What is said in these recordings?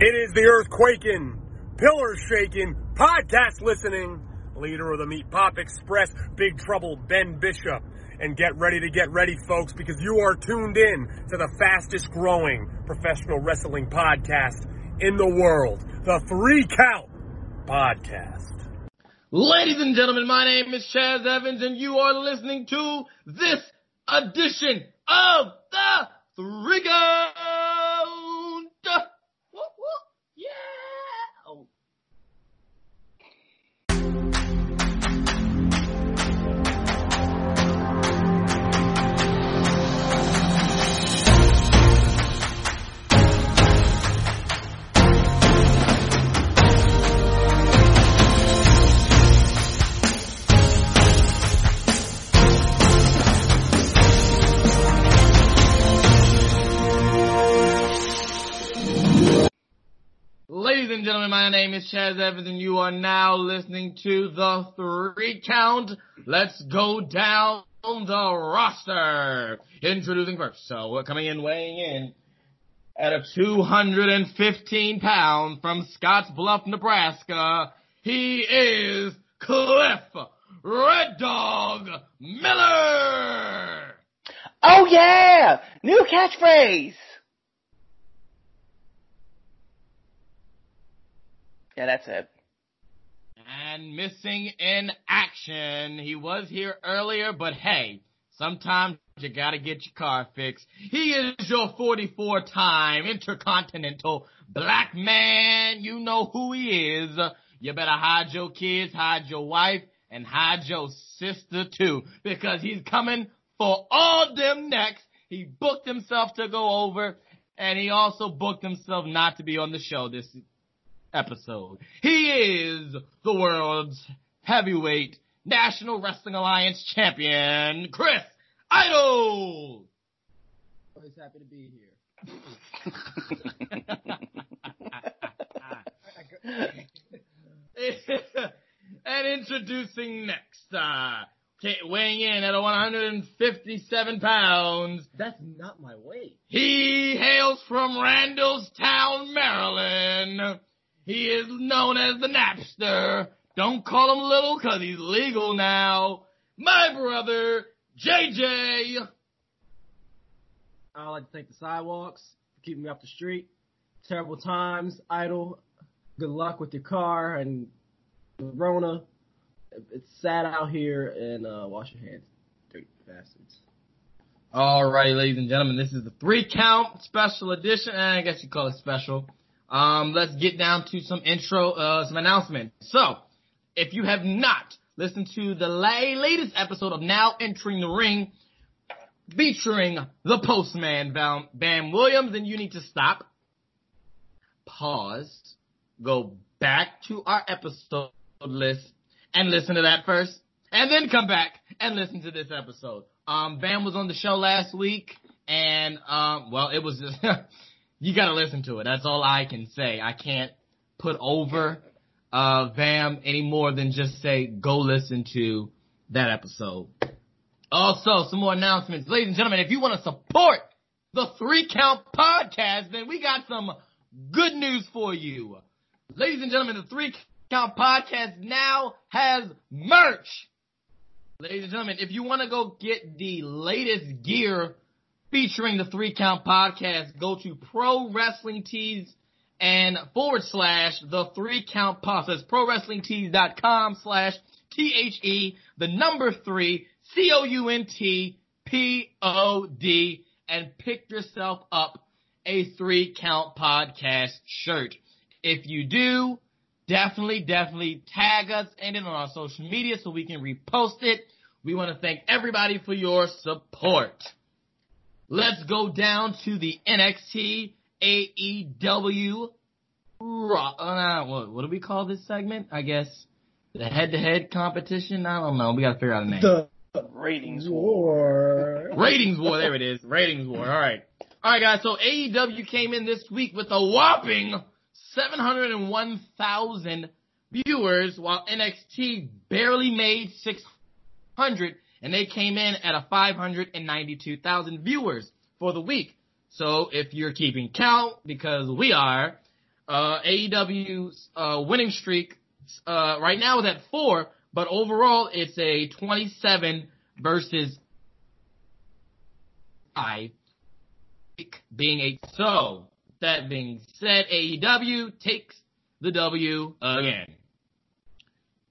It is the earth quaking, pillars shaking, podcast listening, leader of the Meat Pop Express, Big Trouble Ben Bishop. And get ready to get ready, folks, because you are tuned in to the fastest growing professional wrestling podcast in the world, the Three Count Podcast. Ladies and gentlemen, my name is Chaz Evans, and you are listening to this edition of the Three Count. Ladies and gentlemen, my name is Chaz Evans and you are now listening to the three count. Let's go down the roster. Introducing first. So we're coming in weighing in at a 215 pounds from Scotts Bluff, Nebraska. He is Cliff Red Dog Miller. Oh yeah! New catchphrase! Yeah, that's it. And missing in action. He was here earlier, but hey, sometimes you gotta get your car fixed. He is your 44 time intercontinental black man. You know who he is. You better hide your kids, hide your wife, and hide your sister too, because he's coming for all them next. He booked himself to go over, and he also booked himself not to be on the show this episode. He is the world's heavyweight National Wrestling Alliance champion, Chris Idol. Always happy to be here. and introducing next, uh, weighing in at 157 pounds, That's not my weight. he hails from Randallstown, Maryland. He is known as the Napster. Don't call him little cause he's legal now. My brother, JJ. I like to thank the sidewalks for keeping me off the street. Terrible times, idle. Good luck with your car and Rona. It's sad out here and uh, wash your hands, dirty bastards. Alright, ladies and gentlemen, this is the three count special edition, I guess you call it special. Um, let's get down to some intro, uh, some announcements. So, if you have not listened to the latest episode of Now Entering the Ring, featuring the Postman Bam, Bam Williams, then you need to stop, pause, go back to our episode list, and listen to that first, and then come back and listen to this episode. Um, Bam was on the show last week, and um, well, it was just you got to listen to it. That's all I can say. I can't put over uh, Bam any more than just say go listen to that episode. Also, some more announcements, ladies and gentlemen. If you want to support the Three Count Podcast, then we got some good news for you. Ladies and gentlemen, the Three Count Podcast now has merch. Ladies and gentlemen, if you want to go get the latest gear featuring the Three Count Podcast, go to Pro Wrestling Tees and forward slash the Three Count Pod. That's ProWrestlingTees.com slash T H E the number three C O U N T P O D and pick yourself up a Three Count Podcast shirt. If you do, definitely, definitely tag us and it on our social media so we can repost it. We want to thank everybody for your support. Let's go down to the NXT AEW Raw. Uh, what, what do we call this segment? I guess the head-to-head competition. I don't know. We got to figure out a name. The Ratings war. Ratings war. There it is. Ratings war. All right. All right, guys. So AEW came in this week with a whopping 701,000 viewers, while NXT barely made 600, and they came in at a 592,000 viewers for the week. So if you're keeping count, because we are, Uh, AEW's uh, winning streak uh, right now is at four, but overall it's a 27 versus five, being eight. So that being said, AEW takes the W again.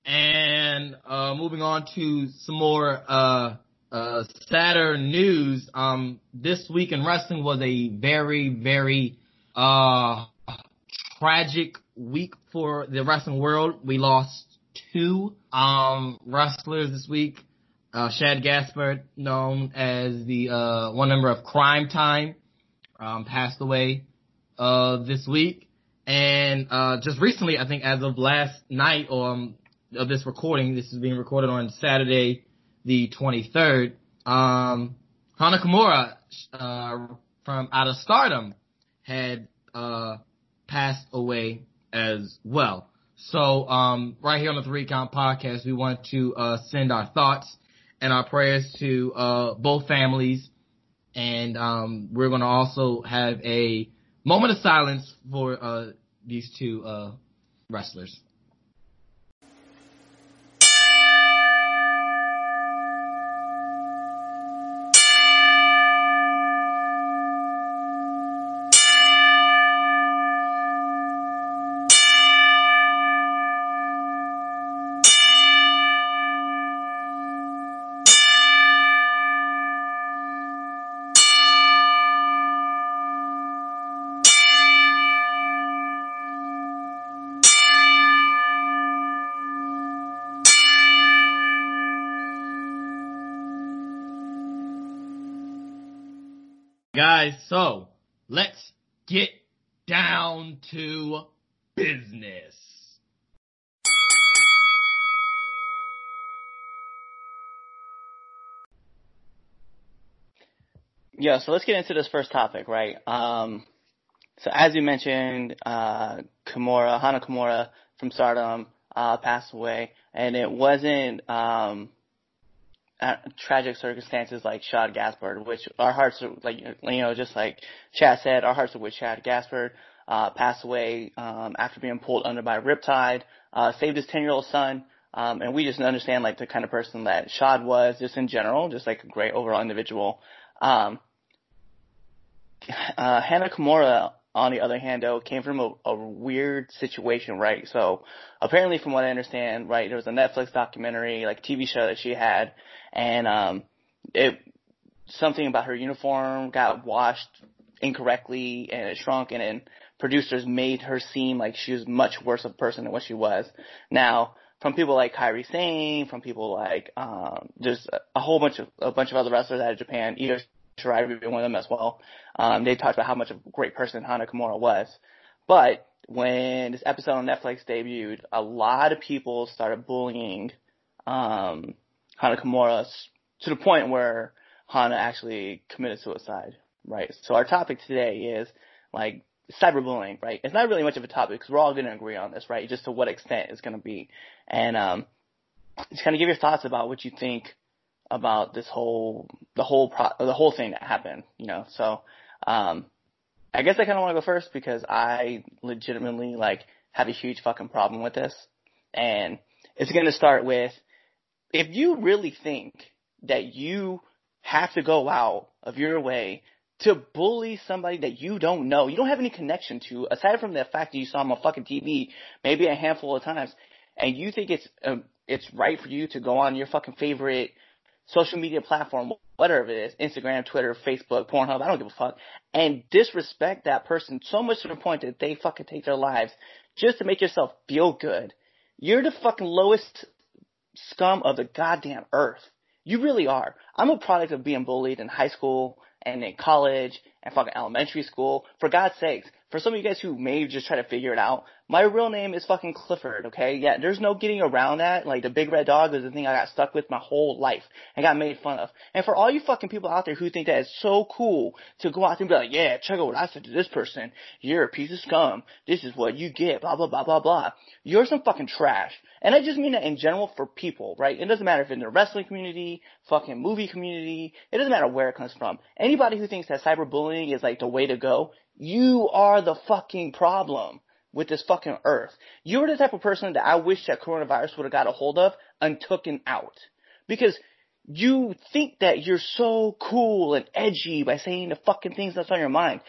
And uh, moving on to some more uh, uh, sadder news. Um, this week in wrestling was a very, very uh, tragic week for the wrestling world. We lost two um, wrestlers this week. Uh, Shad Gaspard, known as the uh, one member of Cryme Tyme, um, passed away uh, this week. And uh, just recently, I think as of last night or um, of this recording, this is being recorded on Saturday, the 23rd. Um, Hana Kimura, uh, from Out of Stardom had, uh, passed away as well. So, um, right here on the Three Count Podcast, we want to, uh, send our thoughts and our prayers to, uh, both families. And, um, we're going to also have a moment of silence for, uh, these two, uh, wrestlers. Guys, so let's get down to business. Yeah, so let's get into this first topic, right? Um, so as you mentioned, uh, Kimura, Hana Kimura from Stardom, uh, passed away, and it wasn't, um, uh, tragic circumstances like Shad Gaspard, which our hearts are like, you know, just like Chad said, our hearts are with Shad Gaspard, uh, passed away, um, after being pulled under by a riptide, uh, saved his 10 year old son, um, and we just understand like the kind of person that Shad was just in general, just like a great overall individual. Um, uh, Hana Kimura, on the other hand, though, came from a, a weird situation, right? So apparently, from what I understand, right, there was a Netflix documentary, like TV show that she had, and um, it something about her uniform got washed incorrectly and it shrunk, and then producers made her seem like she was much worse of a person than what she was. Now, from people like Kairi Sane, from people like um, there's a whole bunch of a bunch of other wrestlers out of Japan, Io Shirai being one of them as well. Um, they talked about how much of a great person Hana Kimura was. But when this episode on Netflix debuted, a lot of people started bullying um, Hana Kimura to the point where Hana actually committed suicide, right? So our topic today is like cyberbullying, right? It's not really much of a topic because we're all going to agree on this, right? Just to what extent it's going to be, and um, just kind of give your thoughts about what you think about this whole the whole pro the whole thing that happened, you know. So um, I guess I kind of want to go first because I legitimately like have a huge fucking problem with this, and it's going to start with if you really think that you have to go out of your way to bully somebody that you don't know, you don't have any connection to, aside from the fact that you saw him on fucking TV maybe a handful of times, and you think it's um, it's right for you to go on your fucking favorite social media platform, whatever it is, Instagram, Twitter, Facebook, Pornhub, I don't give a fuck, and disrespect that person so much to the point that they fucking take their lives just to make yourself feel good. You're the fucking lowest scum of the goddamn earth. You really are. I'm a product of being bullied in high school and in college and fucking elementary school. For God's sakes, for some of you guys who may just try to figure it out, my real name is fucking Clifford, okay? Yeah, there's no getting around that. Like, the big red dog is the thing I got stuck with my whole life and got made fun of. And for all you fucking people out there who think that it's so cool to go out there and be like, yeah, check out what I said to this person. You're a piece of scum. This is what you get, blah, blah, blah, blah, blah. You're some fucking trash. And I just mean that in general for people, right? It doesn't matter if in the wrestling community, fucking movie community. It doesn't matter where it comes from. Anybody who thinks that cyberbullying is like the way to go, you are the fucking problem. with this fucking earth. You're the type of person that I wish that coronavirus would have got a hold of and taken out. Because you think that you're so cool and edgy by saying the fucking things that's on your mind.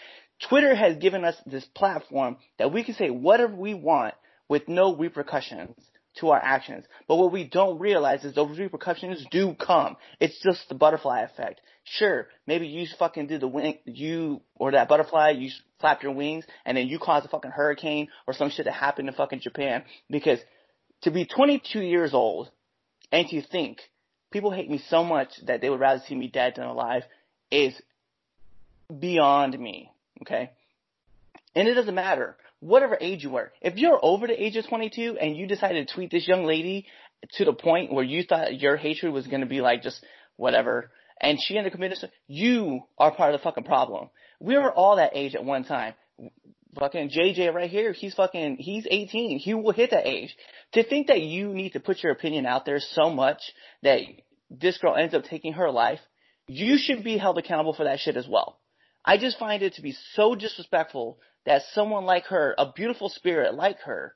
Twitter has given us this platform that we can say whatever we want with no repercussions to our actions. But what we don't realize is those repercussions do come. It's just the butterfly effect. Sure, maybe you fucking did the wing, you or that butterfly, you flapped your wings, and then you caused a fucking hurricane or some shit that happened in fucking Japan. Because to be 22 years old and to think people hate me so much that they would rather see me dead than alive is beyond me. Okay, and it doesn't matter whatever age you were. If you're over the age of 22 and you decided to tweet this young lady to the point where you thought your hatred was going to be like just whatever, and she ended up committing, you are part of the fucking problem. We were all that age at one time. Fucking JJ right here, he's fucking, he's 18. He will hit that age. To think that you need to put your opinion out there so much that this girl ends up taking her life, you should be held accountable for that shit as well. I just find it to be so disrespectful that someone like her, a beautiful spirit like her,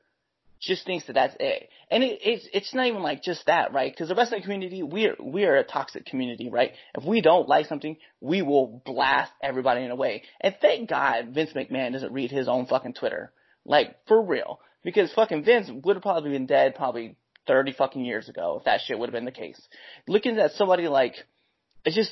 just thinks that that's it. And it, it's it's not even like just that, right? Because the wrestling community, we're we're a toxic community, right? If we don't like something, we will blast everybody in a way. And thank God Vince McMahon doesn't read his own fucking Twitter, like for real, because fucking Vince would have probably been dead probably thirty fucking years ago if that shit would have been the case. Looking at somebody like, it's just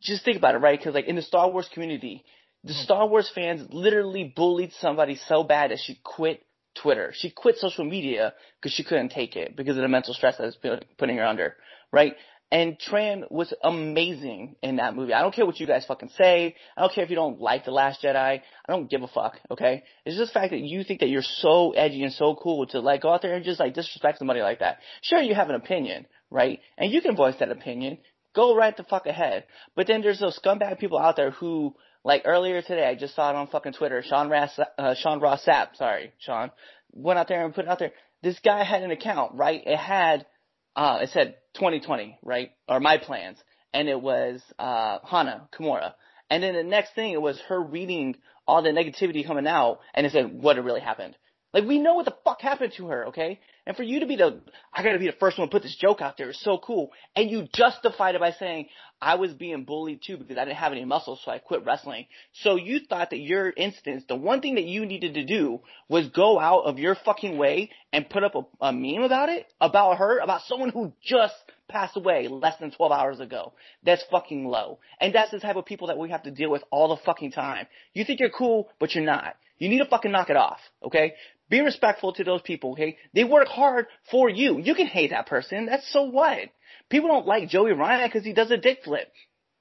just think about it, right? Because like in the Star Wars community, the mm-hmm. Star Wars fans literally bullied somebody so bad that she quit Twitter. She quit social media because she couldn't take it because of the mental stress that was putting her under, right? And Tran was amazing in that movie. I don't care what you guys fucking say. I don't care if you don't like The Last Jedi. I don't give a fuck, okay? It's just the fact that you think that you're so edgy and so cool to like go out there and just like disrespect somebody like that. Sure, you have an opinion, right? And you can voice that opinion. Go right the fuck ahead. But then there's those scumbag people out there who like earlier today, I just saw it on fucking Twitter. Sean Ross, uh, Sean Ross Sapp, sorry, Sean, went out there and put it out there. This guy had an account, right? It had, uh, it said 2020, right? Or my plans. And it was, uh, Hana Kimura. And then the next thing, it was her reading all the negativity coming out and it said what had really happened. Like we know what the fuck happened to her, okay? And for you to be the, I gotta be the first one to put this joke out there is so cool. And you justified it by saying, I was being bullied too because I didn't have any muscles, so I quit wrestling. So you thought that your instance, the one thing that you needed to do was go out of your fucking way and put up a, a meme about it, about her, about someone who just passed away less than 12 hours ago. That's fucking low. And that's the type of people that we have to deal with all the fucking time. You think you're cool, but you're not. You need to fucking knock it off, okay? Be respectful to those people, okay? They work hard for you. You can hate that person. That's so what? People don't like Joey Ryan because he does a dick flip.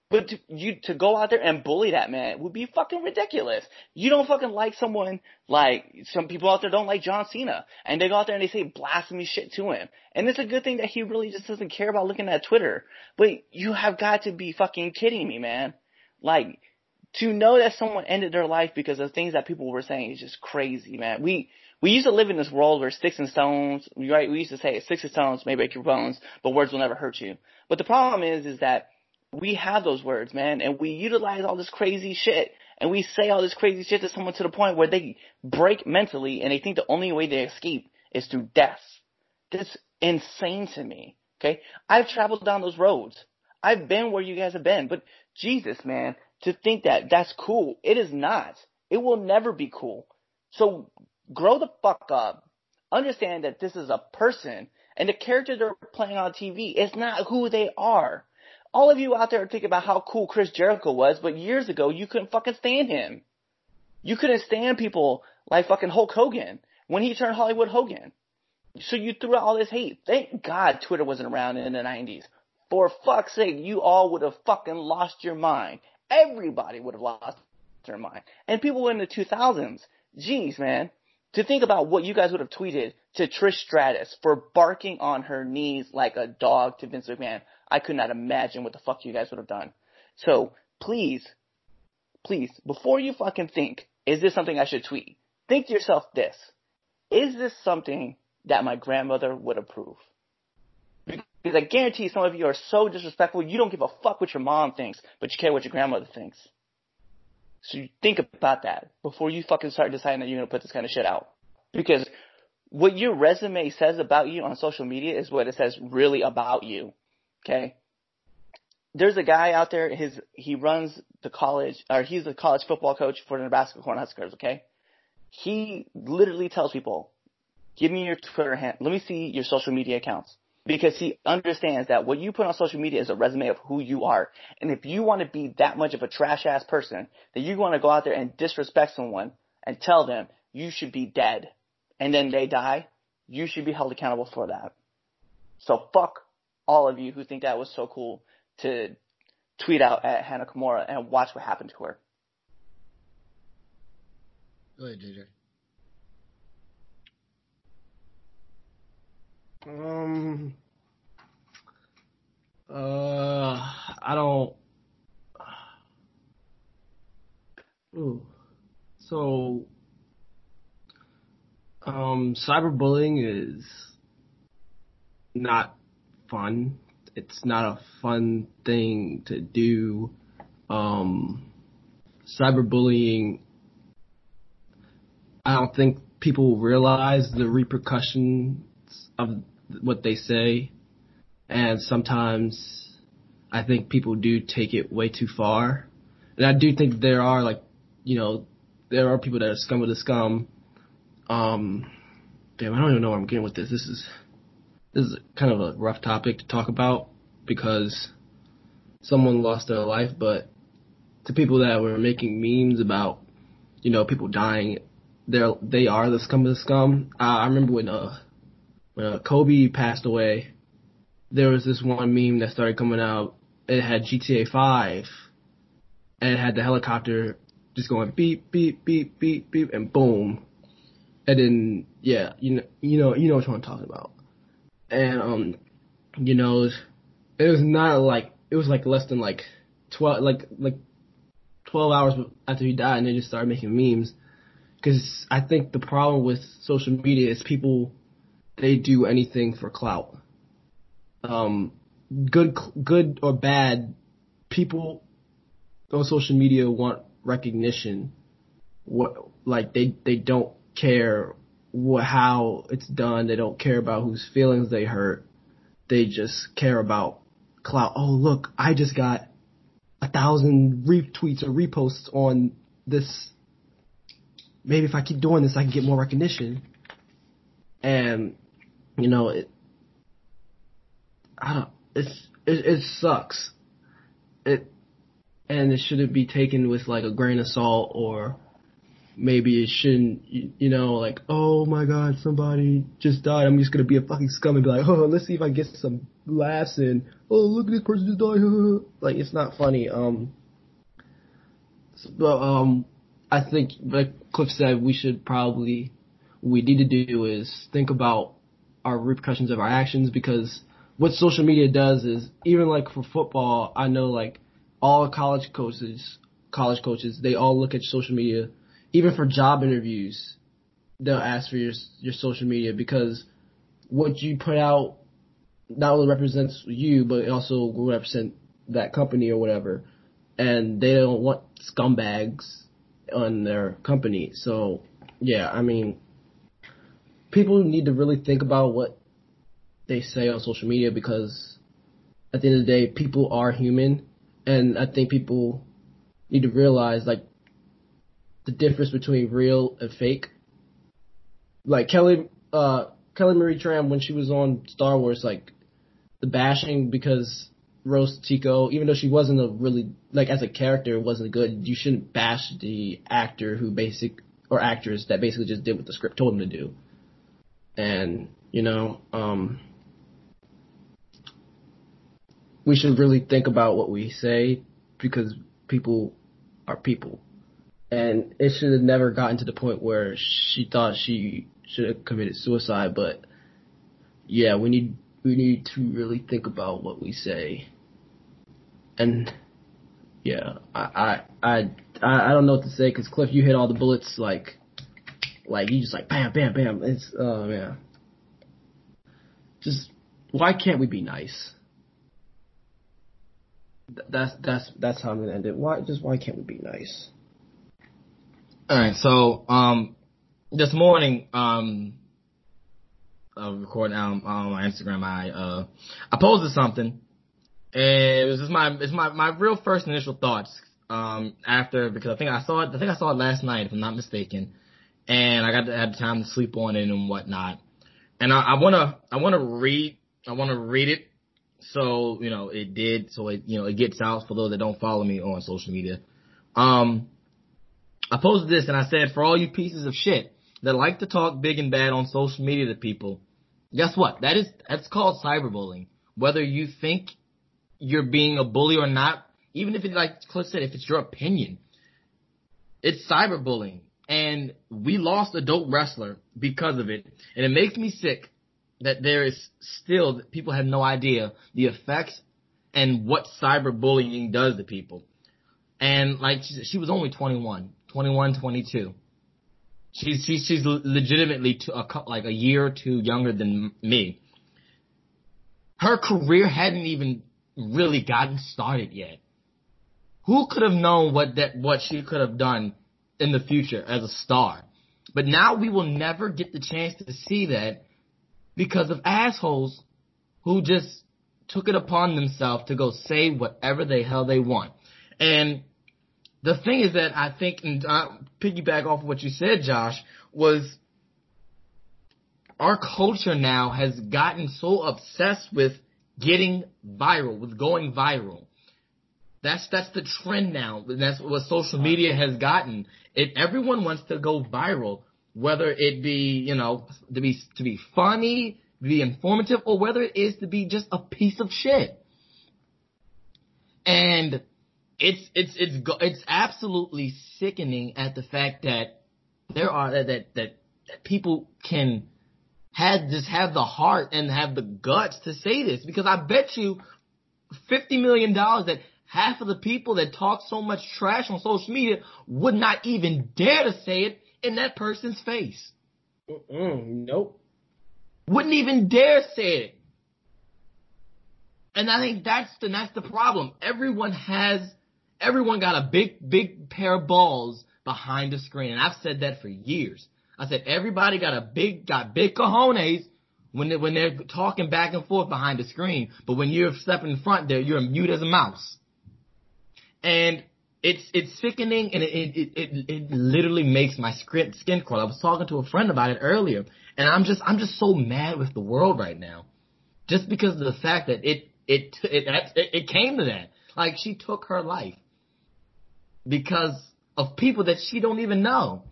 But to, you to go out there and bully that man would be fucking ridiculous. You don't fucking like someone like some people out there don't like John Cena, and they go out there and they say blasphemy shit to him. And it's a good thing that he really just doesn't care about looking at Twitter. But you have got to be fucking kidding me, man. Like to know that someone ended their life because of things that people were saying is just crazy, man. We we used to live in this world where sticks and stones, right? We used to say sticks and stones may break your bones, but words will never hurt you. But the problem is, is that we have those words, man, and we utilize all this crazy shit, and we say all this crazy shit to someone to the point where they break mentally, and they think the only way they escape is through death. That's insane to me. Okay, I've traveled down those roads. I've been where you guys have been, but Jesus, man, to think that that's cool, it is not. It will never be cool. So grow the fuck up. Understand that this is a person and the character they're playing on TV is not who they are. All of you out there are thinking about how cool Chris Jericho was, but years ago you couldn't fucking stand him. You couldn't stand people like fucking Hulk Hogan when he turned Hollywood Hogan. So you threw out all this hate. Thank God Twitter wasn't around in the 90s. For fuck's sake, you all would have fucking lost your mind. Everybody would have lost their mind. And people in the 2000s, jeez, man, to think about what you guys would have tweeted to Trish Stratus for barking on her knees like a dog to Vince McMahon, I could not imagine what the fuck you guys would have done. So please, please, before you fucking think, is this something I should tweet? Think to yourself this. Is this something that my grandmother would approve? Because I guarantee some of you are so disrespectful, you don't give a fuck what your mom thinks, but you care what your grandmother thinks. So you think about that before you fucking start deciding that you're gonna put this kind of shit out. Because what your resume says about you on social media is what it says really about you. Okay? There's a guy out there, his, he runs the college, or he's a college football coach for the Nebraska Cornhuskers, okay? He literally tells people, give me your Twitter hand, let me see your social media accounts. Because he understands that what you put on social media is a resume of who you are. And if you want to be that much of a trash ass person, that you want to go out there and disrespect someone and tell them you should be dead and then they die, you should be held accountable for that. So fuck all of you who think that was so cool to tweet out at Hana Kimura and watch what happened to her. Go ahead, JJ. Um. Uh, I don't. Ooh. So, um, cyberbullying is not fun. It's not a fun thing to do. Um, cyberbullying, I don't think people realize the repercussions of what they say, and sometimes I think people do take it way too far. And I do think there are like, you know, there are people that are scum of the scum. Um, damn, I don't even know where I'm getting with this. This is this is kind of a rough topic to talk about because someone lost their life, but to people that were making memes about, you know, people dying, they're they are the scum of the scum. Uh, I remember when uh when uh, Kobe passed away, there was this one meme that started coming out. It had GTA 5, and it had the helicopter just going beep beep beep beep beep, and boom, and then yeah, you know you know you know what I'm talking about, and um, you know, it was not like it was like less than like twelve like like twelve hours after he died, and they just started making memes. Because I think the problem with social media is people they do anything for clout. Um, good, good or bad, people on social media want recognition. What, like they, they don't care what, how it's done. They don't care about whose feelings they hurt. They just care about clout. Oh, look, I just got a thousand retweets or reposts on this. Maybe if I keep doing this, I can get more recognition. And you know, it, I don't, it's, it, it sucks. It, and it shouldn't be taken with like a grain of salt or maybe it shouldn't, you, you know, like, oh my god, somebody just died. I'm just gonna be a fucking scum and be like, oh, let's see if I get some laughs and, oh, look at this person just died. like, it's not funny. Um, but, um, I think, like Cliff said, we should probably, what we need to do is think about our repercussions of our actions because what social media does is even like for football, I know like all college coaches, college coaches, they all look at social media. Even for job interviews, they'll ask for your your social media because what you put out not only represents you, but it also will represent that company or whatever. And they don't want scumbags on their company. So yeah, I mean, people need to really think about what they say on social media because at the end of the day, people are human, and I think people need to realize like the difference between real and fake. Like Kelly, uh, Kelly Marie Tran when she was on Star Wars, like the bashing because Rose Tico, even though she wasn't a really like as a character wasn't good, you shouldn't bash the actor who basic or actress that basically just did what the script told them to do and you know, um, we should really think about what we say because people are people, and it should have never gotten to the point where she thought she should have committed suicide. But yeah, we need we need to really think about what we say, and yeah, I I I I don't know what to say because Cliff, you hit all the bullets like like you just like bam, bam, bam. It's oh man. Just why can't we be nice? That's that's that's how I'm gonna end it. Why just why can't we be nice? All right, so um, this morning, um, uh, recording um, on my Instagram, I uh, I posted something, and it was just my it's my my real first initial thoughts um after because I think I saw it I think I saw it last night if I'm not mistaken, and I got to have time to sleep on it and whatnot, and I, I wanna I wanna read I wanna read it so you know it did so it you know it gets out for those that don't follow me on social media. Um, I posted this and I said for all you pieces of shit that like to talk big and bad on social media to people, guess what? That is that's called cyberbullying. Whether you think you're being a bully or not, even if it's like Cliff said, if it's your opinion, it's cyberbullying. And we lost a dope wrestler because of it. And it makes me sick that there is still people have no idea the effects and what cyberbullying does to people. And like she, she was only 21, 21, 22. She's she's she's legitimately a, like a year or two younger than me. Her career hadn't even really gotten started yet. Who could have known what that what she could have done in the future as a star? But now we will never get the chance to see that because of assholes who just took it upon themselves to go say whatever the hell they want. And the thing is that I think, and I piggyback off of what you said, Josh, was our culture now has gotten so obsessed with getting viral, with going viral. That's that's the trend now. That's what social media has gotten. It everyone wants to go viral, whether it be you know to be to be funny, to be informative, or whether it is to be just a piece of shit. And it's it's it's it's absolutely sickening at the fact that there are that that that, that people can have just have the heart and have the guts to say this because I bet you fifty million dollars that half of the people that talk so much trash on social media would not even dare to say it in that person's face. Mm-mm, nope. Wouldn't even dare say it. And I think that's the that's the problem. Everyone has everyone got a big, big pair of balls behind the screen. And I've said that for years. I said everybody got a big, got big cojones when they, when they're talking back and forth behind the screen. But when you're stepping in front there, you're mute as a mouse. And it's, it's sickening and it, it, it, it literally makes my skin, crawl. I was talking to a friend about it earlier and I'm just, I'm just so mad with the world right now. Just because of the fact that it, it, it, it, it came to that. Like she took her life because of people that she don't even know.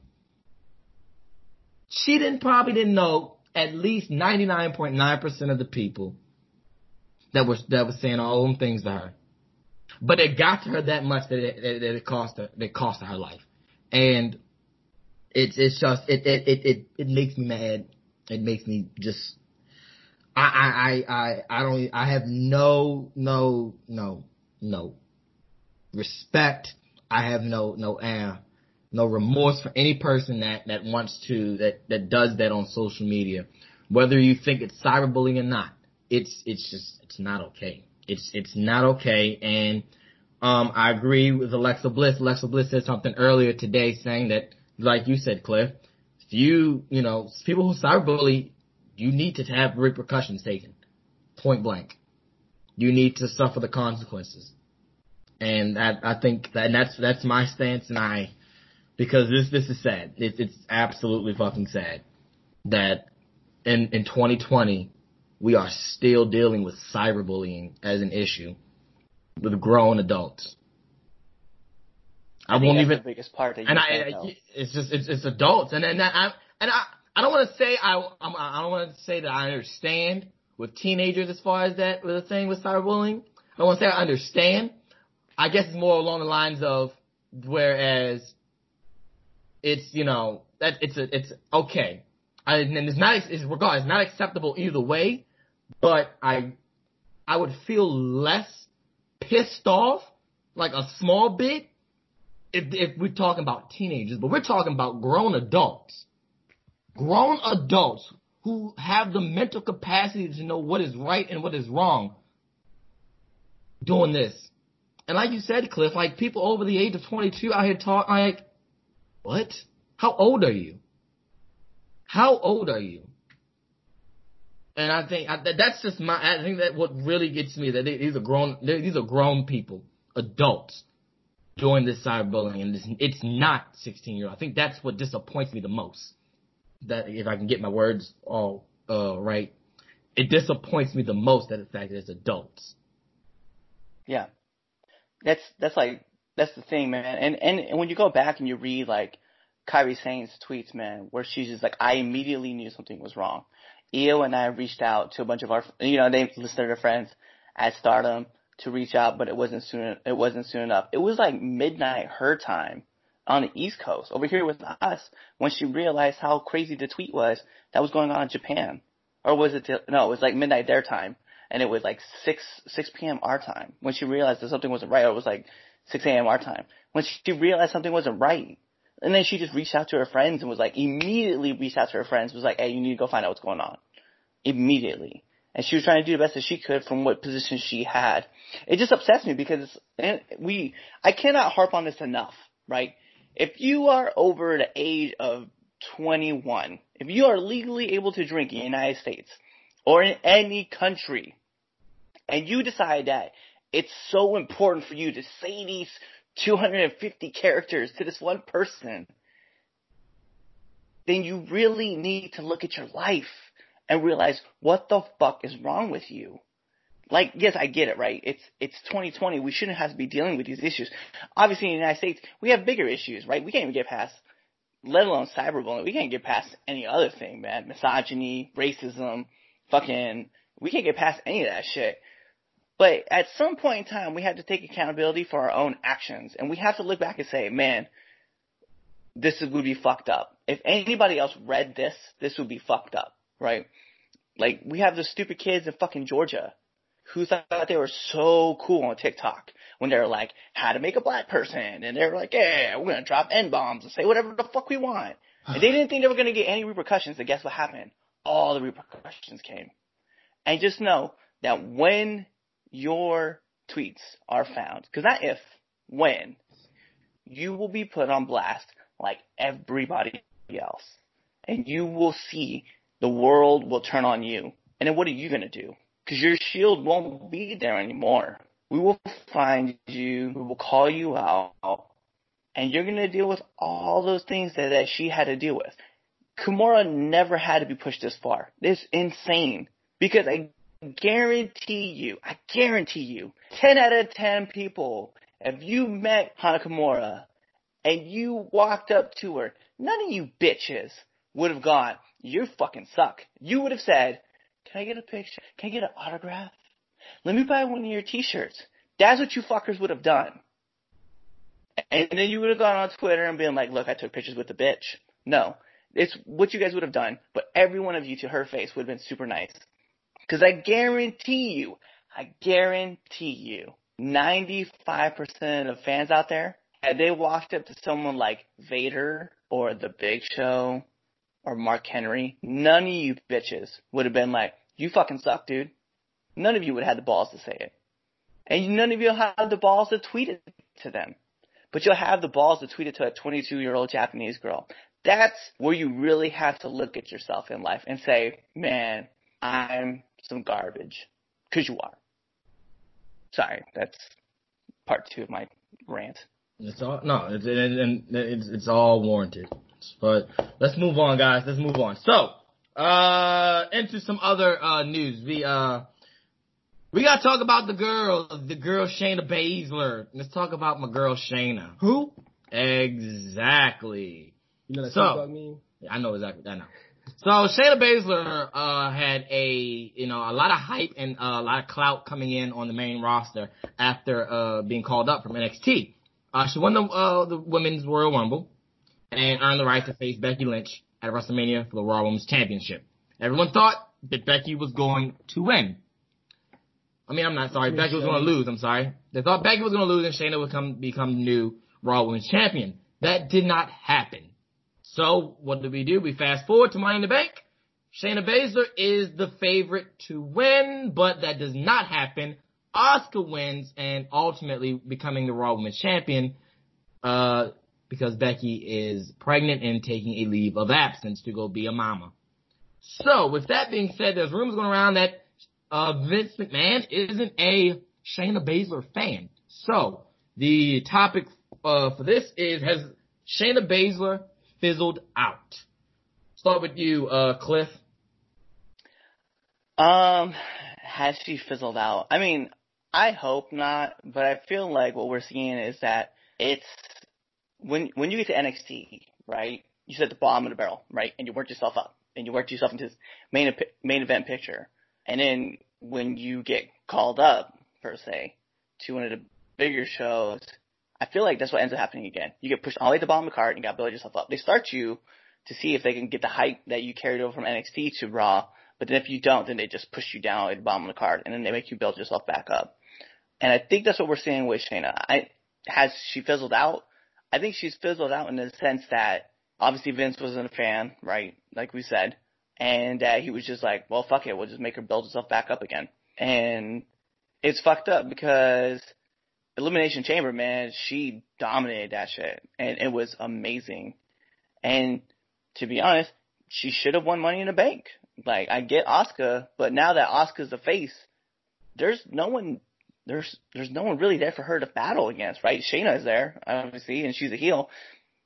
She didn't probably didn't know at least 99.9% of the people that was that was saying all them things to her. But it got to her that much that it, that it cost her that cost her her life. And it's it's just it it it it, it makes me mad. It makes me just I I I I don't I have no no no no respect I have no no uh, no remorse for any person that that wants to that that does that on social media, whether you think it's cyberbullying or not. It's it's just it's not okay. It's it's not okay. And um, I agree with Alexa Bliss. Alexa Bliss said something earlier today saying that, like you said, Cliff, if you you know people who cyberbully, you need to have repercussions taken, point blank. You need to suffer the consequences and I, I think that and that's that's my stance, and I because this this is sad. It's it's absolutely fucking sad that in in 2020 we are still dealing with cyberbullying as an issue with grown adults. I, I won't even the biggest part that and I, it's just it's it's adults and and I and I I don't want to say I I'm, I don't want to say that I understand with teenagers as far as that with the thing with cyberbullying. I don't want to say I understand I guess it's more along the lines of whereas it's you know that it's a, it's okay. I, and it's not it's regard it's not acceptable either way, but I I would feel less pissed off like a small bit if if we're talking about teenagers, but we're talking about grown adults. Grown adults who have the mental capacity to know what is right and what is wrong doing this. And like you said, Cliff, like people over the age of 22 out here talk like, what? How old are you? How old are you? And I think I, that's just my. I think that what really gets me that they, these are grown. These are grown people, adults, doing this cyberbullying, and it's, it's not 16 year old. I think that's what disappoints me the most. That if I can get my words all uh, right, it disappoints me the most that the fact that it's adults. Yeah, that's that's like that's the thing, man. And and, and when you go back and you read like Kairi Sane's tweets, man, where she's just like, I immediately knew something was wrong. Io and I reached out to a bunch of our, you know, they listed their friends at Stardom to reach out, but it wasn't soon. It wasn't soon enough. It was like midnight her time on the East Coast over here with us when she realized how crazy the tweet was that was going on in Japan, or was it? No, it was like midnight their time, and it was like six six p.m. our time when she realized that something wasn't right. Or it was like six a.m. our time when she realized something wasn't right. And then she just reached out to her friends and was like, immediately reached out to her friends, was like, hey, you need to go find out what's going on. Immediately. And she was trying to do the best that she could from what position she had. It just upsets me because we, I cannot harp on this enough, right? If you are over the age of 21, if you are legally able to drink in the United States or in any country, and you decide that it's so important for you to say these 250 characters to this one person, then you really need to look at your life and realize what the fuck is wrong with you. Like, yes, I get it, right? It's, it's 2020. We shouldn't have to be dealing with these issues. Obviously in the United States, we have bigger issues, right? We can't even get past, let alone cyberbullying. We can't get past any other thing, man. Misogyny, racism, fucking, we can't get past any of that shit. But at some point in time, we have to take accountability for our own actions, and we have to look back and say, man, this would be fucked up. If anybody else read this, this would be fucked up, right? Like, we have the stupid kids in fucking Georgia who thought they were so cool on TikTok when they were like, how to make a black person, and they were like, yeah, we're gonna drop N-bombs and say whatever the fuck we want. And they didn't think they were gonna get any repercussions, and guess what happened? All the repercussions came. And just know that when your tweets are found, because not if, when, you will be put on blast like everybody else. And you will see the world will turn on you. And then what are you going to do? Because your shield won't be there anymore. We will find you, we will call you out, and you're going to deal with all those things that, that she had to deal with. Kimura never had to be pushed this far. It's insane. Because I guarantee you, I guarantee you, 10 out of 10 people, if you met Hana Kimura and you walked up to her, none of you bitches would have gone, you fucking suck. You would have said, can I get a picture? Can I get an autograph? Let me buy one of your t-shirts. That's what you fuckers would have done. And then you would have gone on Twitter and been like, look, I took pictures with the bitch. No. It's what you guys would have done, but every one of you to her face would have been super nice. Because I guarantee you, I guarantee you, 95% of fans out there, had they walked up to someone like Vader or The Big Show or Mark Henry, none of you bitches would have been like, you fucking suck, dude. None of you would have had the balls to say it. And none of you have the balls to tweet it to them. But you'll have the balls to tweet it to a 22 year old Japanese girl. That's where you really have to look at yourself in life and say, man, I'm some garbage. Cause you are. Sorry, that's part two of my rant. It's all no, it's and it's it's all warranted. But let's move on, guys. Let's move on. So, uh, into some other uh news. We uh, we gotta talk about the girl, the girl Shayna Baszler. Let's talk about my girl Shayna. Who? Exactly. You know that So- so, meme? I know exactly. I know. So Shayna Baszler uh, had a you know a lot of hype and uh, a lot of clout coming in on the main roster after uh, being called up from NXT. Uh, she won the uh, the women's Royal Rumble and earned the right to face Becky Lynch at WrestleMania for the Raw Women's Championship. Everyone thought that Becky was going to win. I mean, I'm not sorry. Becky was going to lose. I'm sorry. They thought Becky was going to lose and Shayna would come become new Raw Women's Champion. That did not happen. So what do we do? We fast forward to Money in the Bank. Shayna Baszler is the favorite to win, but that does not happen. Asuka wins and ultimately becoming the Raw Women's Champion. Uh, because Becky is pregnant and taking a leave of absence to go be a mama. So, with that being said, there's rumors going around that uh, Vince McMahon isn't a Shayna Baszler fan. So, the topic uh, for this is has Shayna Baszler fizzled out? Start with you, uh, Cliff. Um, has she fizzled out? I mean, I hope not, but I feel like what we're seeing is that it's when when you get to NXT, right? You sit at the bottom of the barrel, right, and you work yourself up, and you work yourself into this main main event picture, and then when you get called up per se to one of the bigger shows, I feel like that's what ends up happening again. You get pushed all the way to the bottom of the card and you got to build yourself up. They start you to see if they can get the hype that you carried over from NXT to Raw, but then if you don't, then they just push you down at the bottom of the card and then they make you build yourself back up. And I think that's what we're seeing with Shayna. I has she fizzled out? I think she's fizzled out in the sense that obviously Vince wasn't a fan, right? Like we said, and uh, he was just like, well, fuck it, we'll just make her build herself back up again. And it's fucked up because Elimination Chamber, man, she dominated that shit, and it was amazing. And to be honest, she should have won Money in the Bank. Like I get Asuka, but now that Asuka's the face, there's no one, there's there's no one really there for her to battle against, right? Shayna is there, obviously, and she's a heel.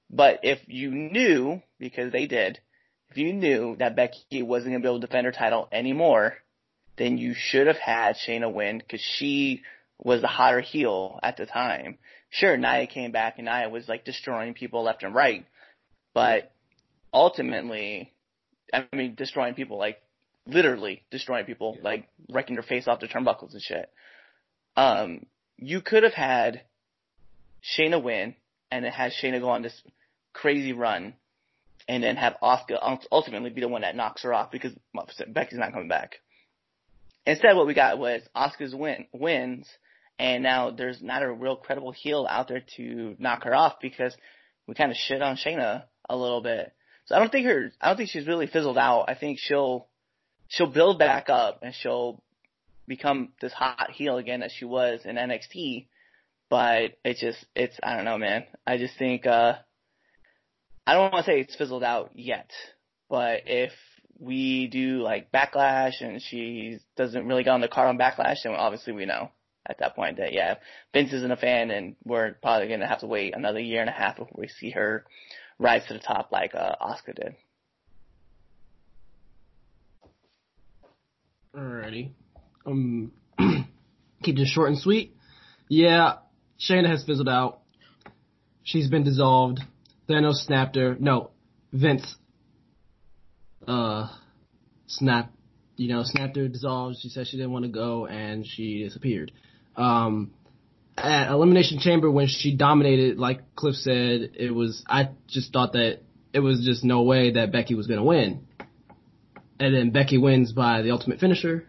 But if you knew, because they did, if you knew that Becky wasn't gonna be able to defend her title anymore, then you should have had Shayna win because she was the hotter heel at the time. Sure, Nia came back and Nia was like destroying people left and right, but ultimately, I mean, destroying people like literally destroying people, yeah. like wrecking their face off the turnbuckles and shit. Um, you could have had Shayna win and it has Shayna go on this crazy run and then have Asuka ultimately be the one that knocks her off because Becky's not coming back. Instead, what we got was Asuka's win wins and now there's not a real credible heel out there to knock her off because we kind of shit on Shayna a little bit. So I don't think her, I don't think she's really fizzled out. I think she'll, she'll build back up and she'll become this hot heel again that she was in NXT. But it's just, it's, I don't know, man. I just think, uh, I don't want to say it's fizzled out yet, but if we do like backlash and she doesn't really get on the card on backlash, then obviously we know at that point that yeah, Vince isn't a fan, and we're probably gonna have to wait another year and a half before we see her rise to the top like uh, Asuka did. Alrighty, um, keep this short and sweet. Yeah, Shayna has fizzled out. She's been dissolved. Thanos snapped her. No, Vince. Uh, snapped you know, snapped her, dissolved. She said she didn't want to go, and she disappeared. Um, at Elimination Chamber, when she dominated, like Cliff said, it was, I just thought that it was just no way that Becky was going to win. And then Becky wins by the ultimate finisher.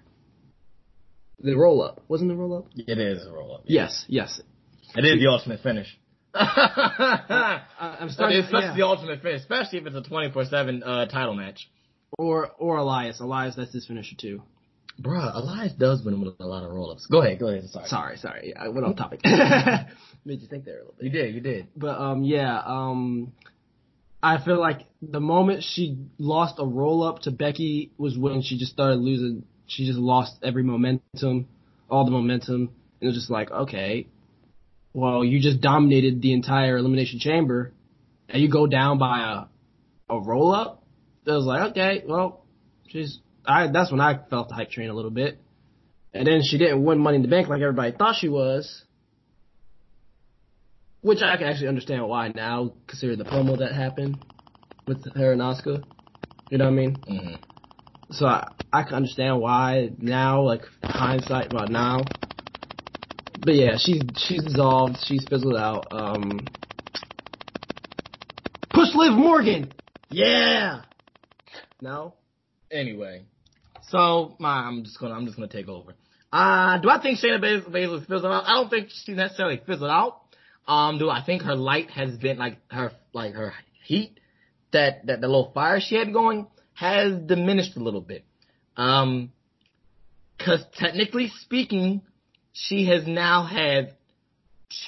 The roll up. Wasn't the roll up? It is a roll up. Yes, yes. It is the ultimate finish. I, am starting. It's yeah. the ultimate finish, especially if it's a 24/7 uh, title match. Or or Elias. Elias, that's his finisher too. Bruh, Elias does win with a lot of roll ups. Go ahead, go ahead. Sorry. Sorry, sorry. I went off topic. Made you think there a little bit. You did, you did. But um yeah, um I feel like the moment she lost a roll up to Becky was when she just started losing she just lost every momentum, all the momentum. And it was just like, okay, well, you just dominated the entire elimination chamber and you go down by a a roll up I was like, okay, well, she's. I that's when I felt the hype train a little bit, and then she didn't win Money in the Bank like everybody thought she was, which I can actually understand why now, considering the promo that happened with her and Asuka. You know what I mean? Mm-hmm. So I I can understand why now, like hindsight about now. But yeah, she's she's dissolved. She's fizzled out. Um, push Liv Morgan. Yeah. No. Anyway, so my, I'm just gonna I'm just gonna take over. Uh, do I think Shayna Baszler fizzled out? I don't think she necessarily fizzled out. Um, do I think her light has been like her like her heat that that the little fire she had going has diminished a little bit. Um, cause technically speaking, she has now had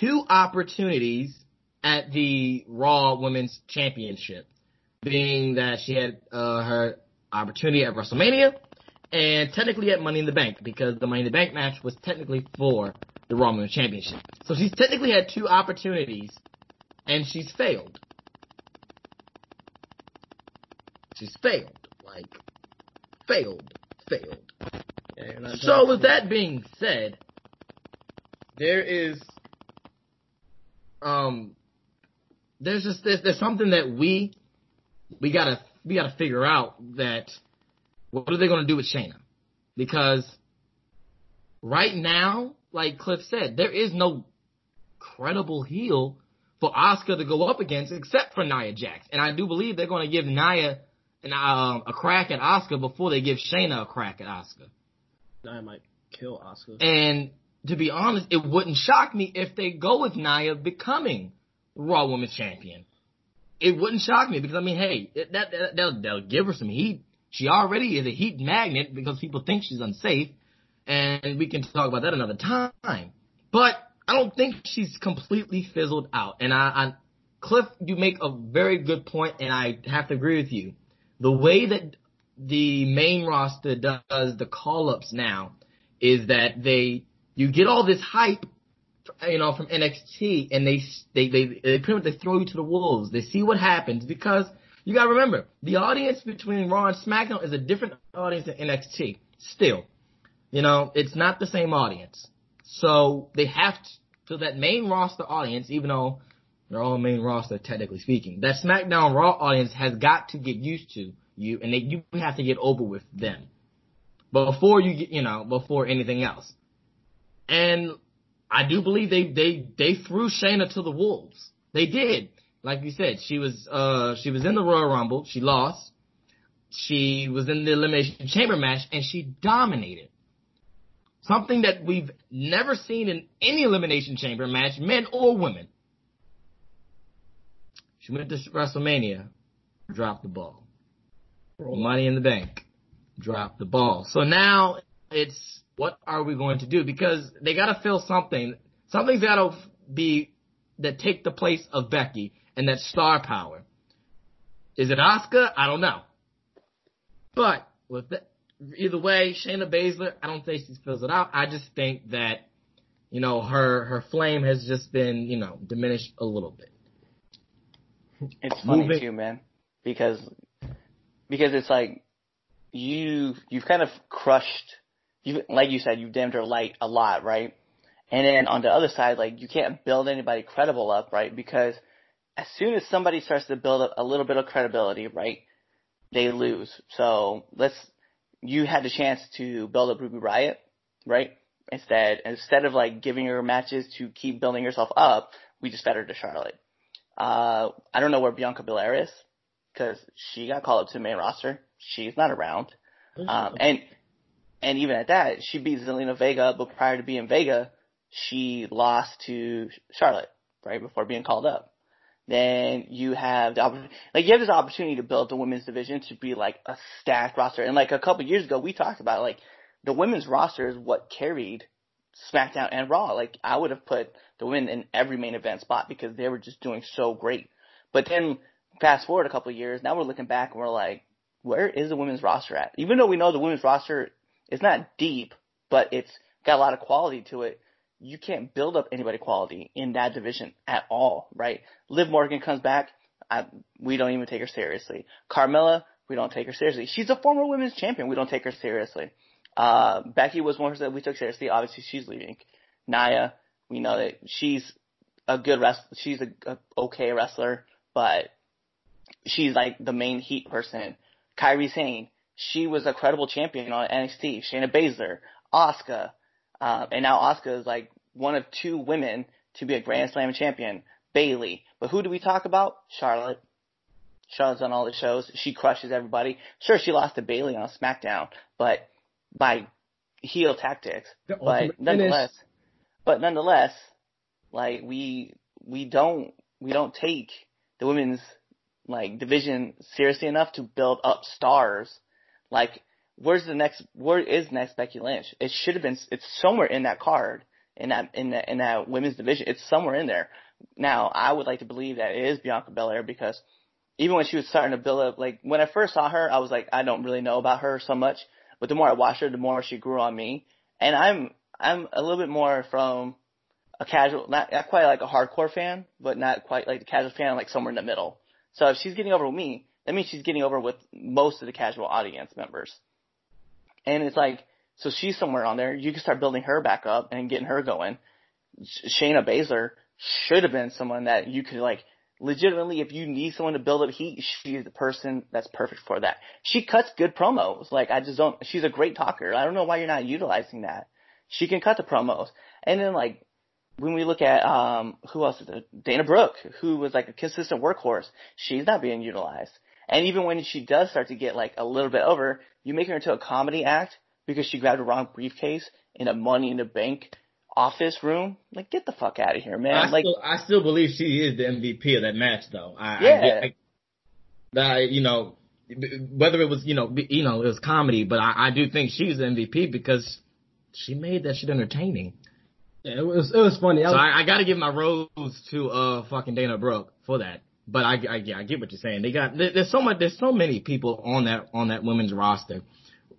two opportunities at the Raw Women's Championship, being that she had uh, her opportunity at WrestleMania and technically at Money in the Bank because the Money in the Bank match was technically for the Raw Women's Championship. So she's technically had two opportunities and she's failed. She's failed. Like, failed. Failed. Yeah, So with that being said, there is um there's just there's, there's something that we we gotta we gotta figure out that what are they gonna do with Shayna? Because right now, like Cliff said, there is no credible heel for Asuka to go up against except for Nia Jax. And I do believe they're gonna give Nia an, um, a crack at Asuka before they give Shayna a crack at Asuka. I might kill Asuka. And to be honest, it wouldn't shock me if they go with Nia becoming Raw Women's Champion. It wouldn't shock me because I mean, hey, that, that they'll, they'll give her some heat. She already is a heat magnet because people think she's unsafe, and we can talk about that another time. But I don't think she's completely fizzled out. And I, I Cliff, you make a very good point, and I have to agree with you. The way that the main roster does the call ups now is that they you get all this hype you know from NXT and they they they, they pretty much they throw you to the wolves. They see what happens because you got to remember the audience between Raw and SmackDown is a different audience than NXT. Still, you know it's not the same audience, so they have to so that main roster audience, even though they're all main roster technically speaking, that SmackDown Raw audience has got to get used to you, and they, you have to get over with them before you get, you know, before anything else. And I do believe they they they threw Shayna to the wolves. They did, like you said, she was uh she was in the Royal Rumble, she lost. She was in the Elimination Chamber match, and she dominated. Something that we've never seen in any Elimination Chamber match, men or women. She went to WrestleMania, dropped the ball. Money in the Bank dropped the ball. So now it's what are we going to do? Because they got to fill something. Something's got to be that take the place of Becky and that star power. Is it Asuka? I don't know. But with the, either way, Shayna Baszler, I don't think she fills it out. I just think that you know her her flame has just been you know diminished a little bit. It's funny Moving- too, man, because because it's like you you've kind of crushed you like you said you've dimmed her light a lot, right? And then on the other side, like you can't build anybody credible up, right? Because as soon as somebody starts to build up a little bit of credibility, right, they lose. So let's you had the chance to build up Ruby Riott, right? Instead, instead of like giving her matches to keep building yourself up, we just fed her to Charlotte. Uh, I don't know where Bianca Belair is because she got called up to the main roster. She's not around. Um, and and even at that, she beat Zelina Vega, but prior to being Vega, she lost to Charlotte right before being called up. Then you have the like you have this opportunity to build the women's division to be like a stacked roster. And like a couple years ago, we talked about like the women's roster is what carried SmackDown and Raw. Like I would have put the women in every main event spot because they were just doing so great. But then fast forward a couple of years, now we're looking back and we're like, where is the women's roster at? Even though we know the women's roster is not deep, but it's got a lot of quality to it. You can't build up anybody quality in that division at all, right? Liv Morgan comes back. I, we don't even take her seriously. Carmella, we don't take her seriously. She's a former women's champion. We don't take her seriously. Uh, Becky was one that we took seriously. Obviously, she's leaving. Nia, we know that she's a good wrestler. She's a, a okay wrestler, but she's like the main heat person. Kairi Sane, she was a credible champion on NXT. Shayna Baszler, Asuka, uh, and now Asuka is like one of two women to be a Grand Slam champion. Bayley, but who do we talk about? Charlotte. Charlotte's on all the shows. She crushes everybody. Sure, she lost to Bayley on SmackDown, but by heel tactics. The But nonetheless, but nonetheless, like we we don't we don't take the women's like division seriously enough to build up stars. Like, where's the next? Where is next Becky Lynch? It should have been. It's somewhere in that card in that in that in that women's division. It's somewhere in there. Now, I would like to believe that it is Bianca Belair because even when she was starting to build up, like when I first saw her, I was like, I don't really know about her so much. But the more I watched her, the more she grew on me. And I'm I'm a little bit more from a casual, not, not quite like a hardcore fan, but not quite like the casual fan, like somewhere in the middle. So if she's getting over with me, that means she's getting over with most of the casual audience members. And it's like, so she's somewhere on there. You can start building her back up and getting her going. Shayna Baszler should have been someone that you could like legitimately, if you need someone to build up heat, she's the person that's perfect for that. She cuts good promos. Like I just don't. She's a great talker. I don't know why you're not utilizing that. She can cut the promos. And then like when we look at um who else is there? Dana Brooke, who was like a consistent workhorse, she's not being utilized. And even when she does start to get like a little bit over, you make her into a comedy act because she grabbed a wrong briefcase in a Money in the Bank office room. Like, get the fuck out of here, man. I like, still, I still believe she is the MVP of that match, though. I, Yeah. I, I, I, you know, whether it was, you know, be- you know, it was comedy, but I, I do think she's the MVP because she made that shit entertaining. Yeah, it was it was funny. I So was, I, I got to give my rose to uh fucking Dana Brooke for that. But I, I, yeah, I get what you're saying. They got there, there's so much, there's so many people on that on that women's roster,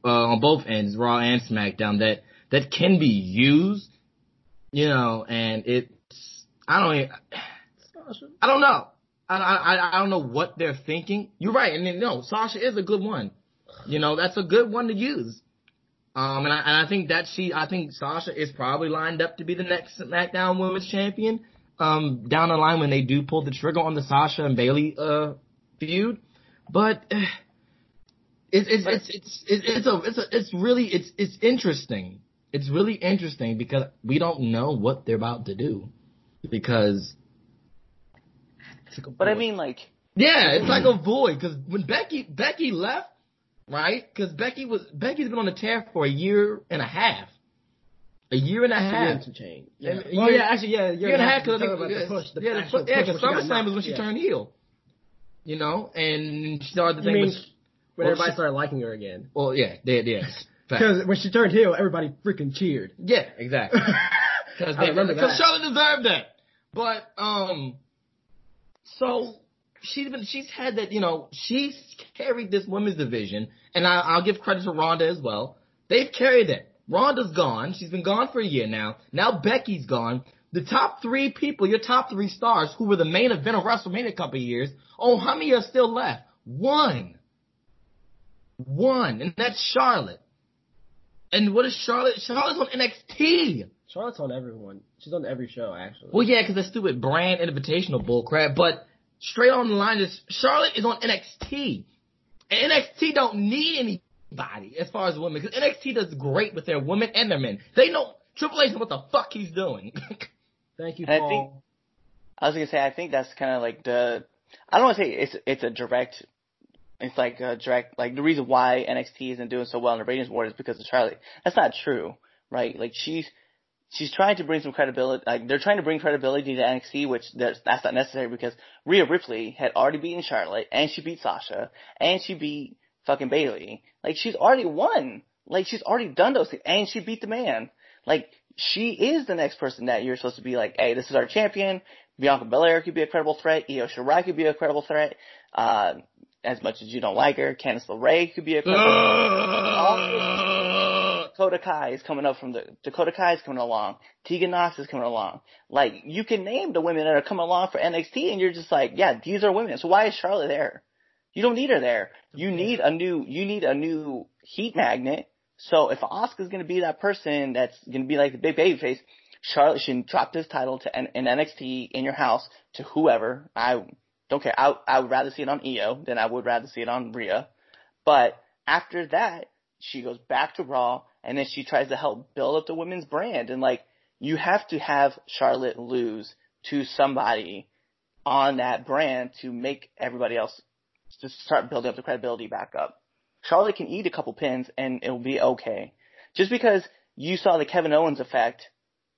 uh, on both ends, Raw and SmackDown, that that can be used, you know, and it's I don't even, I don't know. I, I I don't know what they're thinking. You're right, and then, no, Sasha is a good one. You know, that's a good one to use. Um, and I, and I think that she, I think Sasha is probably lined up to be the next SmackDown Women's Champion. Um, down the line when they do pull the trigger on the Sasha and Bayley uh feud, but uh, it's it's it's it's it's it's a it's a, it's really it's it's interesting. It's really interesting because we don't know what they're about to do because. but I mean, like, Yeah, it's like a void because when Becky Becky left, right? Because Becky was Becky's been on the tear for a year and a half, a year and a half. to change. Yeah. And- well, year- yeah, actually, yeah, you're year and a half because about the push. The yeah, the actual pu- yeah, push because when she got SummerSlam was when she yeah. turned heel. You know, and she started the You thing mean with when well, everybody she- started liking her again? well, yeah, yeah, yeah. Because when she turned heel, everybody freaking cheered. yeah, exactly. Because I remember that. Charlotte deserved that. But um, so she's been she's had that you know she's carried this women's division, and I, I'll give credit to Ronda as well. They've carried it. Ronda's gone. She's been gone for a year now. Now Becky's gone. The top three people, your top three stars, who were the main event of WrestleMania a couple years. Oh, how many are still left? One. One, and that's Charlotte. And what is Charlotte? Charlotte's on NXT. Charlotte's on everyone. She's on every show, actually. Well, yeah, because that stupid brand invitational bullcrap. But straight on the line is Charlotte is on NXT, and NXT don't need anybody as far as women because NXT does great with their women and their men. They know Triple H knows what the fuck he's doing. Thank you, And I Paul. think- I was gonna say, I think that's kind of like the, I don't want to say it's it's a direct, it's like a direct, like the reason why NXT isn't doing so well in the ratings war is because of Charlie. That's not true, right? Like she's she's trying to bring some credibility. Like they're trying to bring credibility to NXT, which there's, that's not necessary because Rhea Ripley had already beaten Charlotte, and she beat Sasha, and she beat fucking Bayley. Like she's already won. Like she's already done those things, and she beat the man. Like she is the next person that you're supposed to be like, hey, this is our champion. Bianca Belair could be a credible threat. Io Shirai could be a credible threat. Uh, as much as you don't like her, Candice LeRae could be a credible threat. Dakota Kai is coming up from the Dakota Kai is coming along. Tegan Nox is coming along. Like you can name the women that are coming along for NXT, and you're just like, yeah, these are women. So why is Charlotte there? You don't need her there. You need a new. You need a new heat magnet. So if Asuka's going to be that person that's going to be like the big baby face, Charlotte should drop this title to N- in NXT in your house to whoever. I don't care. I I would rather see it on Io than I would rather see it on Rhea. But after that, she goes back to Raw, and then she tries to help build up the women's brand. And like, you have to have Charlotte lose to somebody on that brand to make everybody else to start building up the credibility back up. Charlotte can eat a couple pins and it'll be okay. Just because you saw the Kevin Owens effect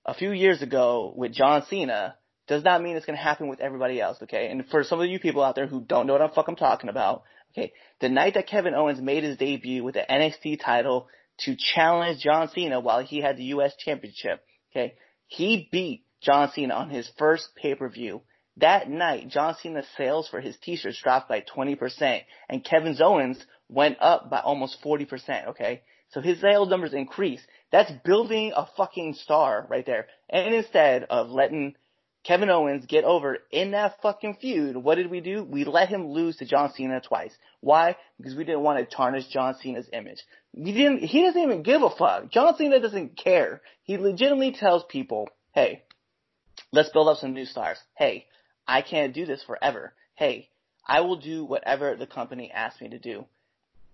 a few years ago with John Cena does not mean it's going to happen with everybody else, okay? And for some of you people out there who don't know what the fuck I'm talking about, okay, the night that Kevin Owens made his debut with the NXT title to challenge John Cena while he had the US championship, okay, he beat John Cena on his first pay-per-view. That night, John Cena's sales for his t-shirts dropped by 20% and Kevin Owens went up by almost 40%, okay? So his sales numbers increased. That's building a fucking star right there. And instead of letting Kevin Owens get over in that fucking feud, what did we do? We let him lose to John Cena twice. Why? Because we didn't want to tarnish John Cena's image. We didn't, he doesn't even give a fuck. John Cena doesn't care. He legitimately tells people, hey, let's build up some new stars. Hey, I can't do this forever. Hey, I will do whatever the company asks me to do.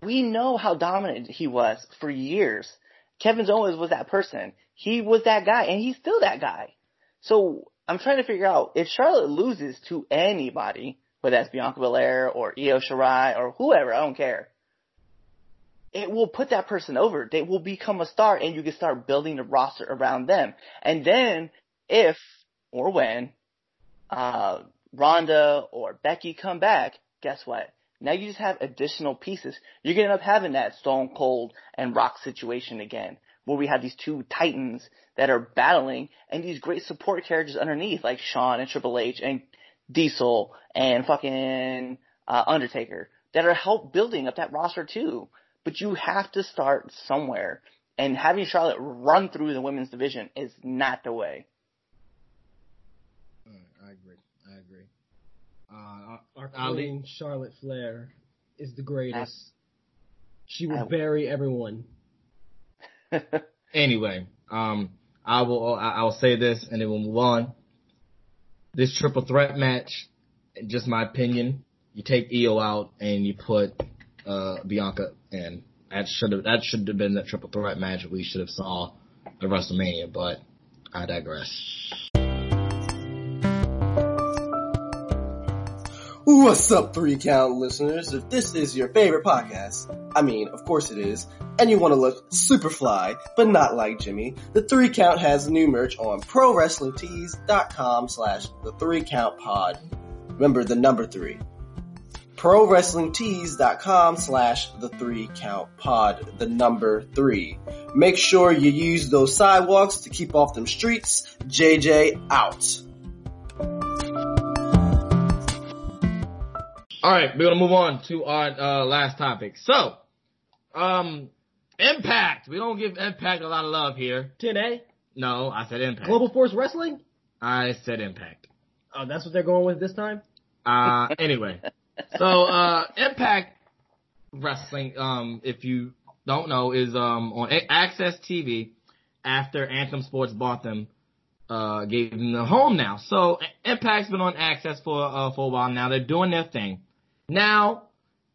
We know how dominant he was for years. Kevin Owens was that person. He was that guy, and he's still that guy. So I'm trying to figure out if Charlotte loses to anybody, whether that's Bianca Belair or Io Shirai or whoever, I don't care. It will put that person over. They will become a star, and you can start building the roster around them. And then, if or when uh, Ronda or Becky come back, guess what? Now you just have additional pieces. You're gonna end up having that Stone Cold and Rock situation again, where we have these two titans that are battling and these great support characters underneath, like Shawn and Triple H and Diesel and fucking uh, Undertaker, that are help building up that roster too. But you have to start somewhere, and having Charlotte run through the women's division is not the way. I agree. I agree. Uh, our queen, Charlotte Flair, is the greatest. She will bury everyone. anyway, um, I will I will say this and then we'll move on. This triple threat match, just my opinion, you take Io out and you put uh, Bianca in. That should have that should have been the triple threat match we should have saw at WrestleMania, but I digress. What's up, three count listeners? If this is your favorite podcast, I mean, of course it is, and you want to look super fly, but not like Jimmy, the three count has new merch on ProWrestlingTees.com slash the three count pod. Remember the number three. ProWrestlingTees.com slash the three count pod, the number three. Make sure you use those sidewalks to keep off them streets. JJ out. All right, we're gonna move on to our uh, last topic. So, um, Impact. We don't give Impact a lot of love here. TNA. No, I said Impact. Global Force Wrestling. I said Impact. Oh, that's what they're going with this time. Uh, anyway, so uh, Impact Wrestling, um, if you don't know, is um on AXS TV after Anthem Sports bought them. Uh, gave them the home now. So Impact's been on AXS for uh, for a while now. They're doing their thing. Now,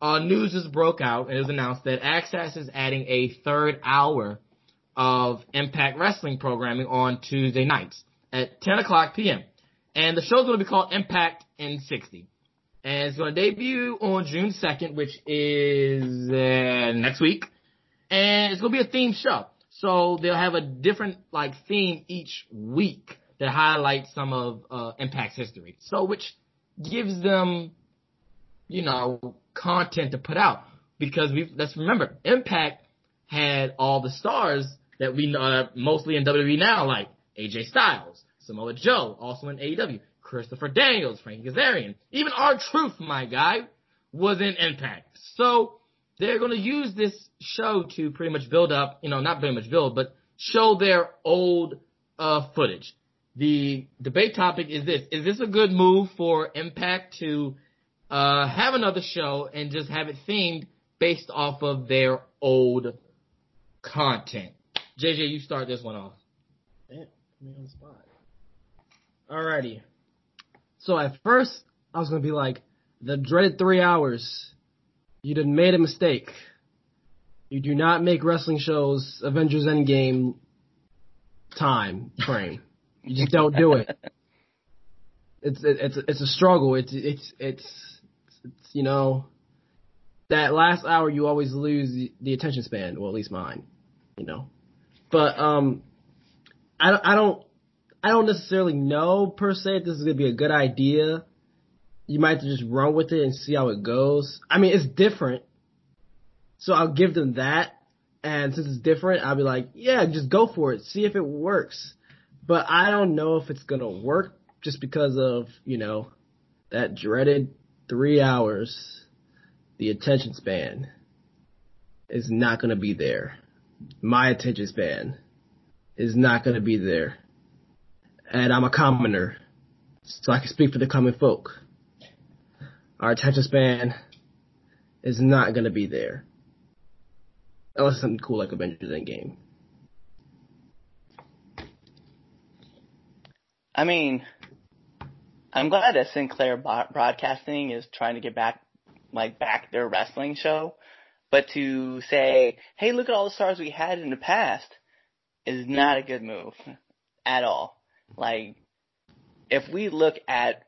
uh, news just broke out and it was announced that AXS is adding a third hour of Impact Wrestling programming on Tuesday nights at 10 o'clock p.m. And the show's going to be called Impact in 60. And it's going to debut on June 2nd, which is uh, next week. And it's going to be a themed show. So they'll have a different like theme each week that highlights some of uh, Impact's history. So which gives them you know, content to put out because we let's remember Impact had all the stars that we know uh, mostly in WWE now, like AJ Styles, Samoa Joe, also in AEW, Christopher Daniels, Frankie Kazarian, even R-Truth, my guy, was in Impact. So they're going to use this show to pretty much build up, you know, not very much build, but show their old uh, footage. The debate topic is this: Is this a good move for Impact to uh, have another show and just have it themed based off of their old content. JJ, you start this one off. Damn, put me on the spot. Alrighty. So at first, I was gonna be like, the dreaded three hours. You done made a mistake. You do not make wrestling shows Avengers Endgame time frame. you just don't do it. It's it's it's a struggle. It's it's it's it's, you know, that last hour you always lose the, attention span. Well, at least mine, you know. But um, I don't I don't I don't necessarily know per se if this is gonna be a good idea. You might have to just run with it and see how it goes. I mean, it's different, so I'll give them that. And since it's different, I'll be like, yeah, just go for it. See if it works. but I don't know if it's gonna work just because of you know that dreaded three hours. The attention span is not gonna be there. My attention span is not gonna be there, and I'm a commoner, so I can speak for the common folk. Our attention span is not gonna be there. Unless something cool like Avengers Endgame. I mean, I'm glad that Sinclair Broadcasting is trying to get back, like, back their wrestling show. But to say, hey, look at all the stars we had in the past is not a good move at all. Like, if we look at,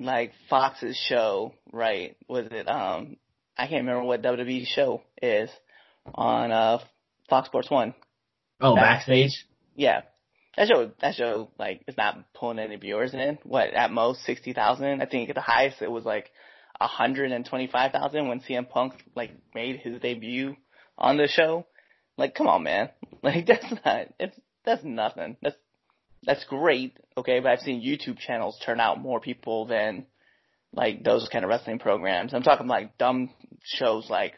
like, Fox's show, right, was it, um, I can't remember what WWE show is on, uh, Fox Sports 1. Oh, backstage? Yeah. That show, that show, like, is not pulling any viewers in. What, at most 60,000? I think at the highest it was like 125,000 when CM Punk, like, made his debut on the show. Like, come on, man. Like, that's not, it's, that's nothing. That's, that's great, okay, but I've seen YouTube channels turn out more people than, like, those kind of wrestling programs. I'm talking like dumb shows like,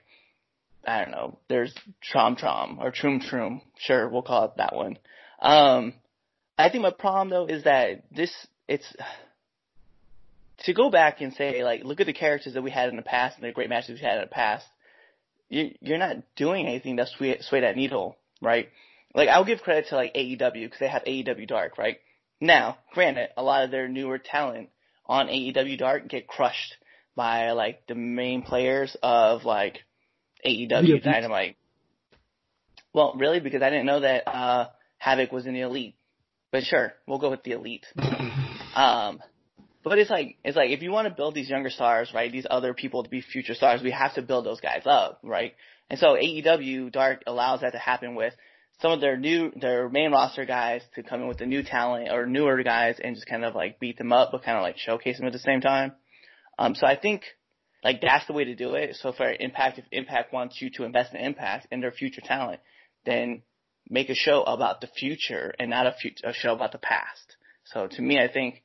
I don't know, there's Trom Trom or Troom Troom. Sure, we'll call it that one. Um, I think my problem though is that this it's to go back and say like look at the characters that we had in the past and the great matches we had in the past. You, you're not doing anything to sway, sway that needle, right? Like I'll give credit to like AEW because they have AEW Dark, right? Now, granted, a lot of their newer talent on AEW Dark get crushed by like the main players of like AEW Dynamite. Well, really, because I didn't know that uh Havoc was in the Elite. But sure, we'll go with the elite. um, but it's like it's like if you want to build these younger stars, right? These other people to be future stars, we have to build those guys up, right? And so AEW Dark allows that to happen with some of their new their main roster guys to come in with the new talent or newer guys and just kind of like beat them up, but kind of like showcase them at the same time. Um, so I think like that's the way to do it. So for Impact, if Impact wants you to invest in Impact and their future talent, then make a show about the future and not a, a show about the past. So to me, I think,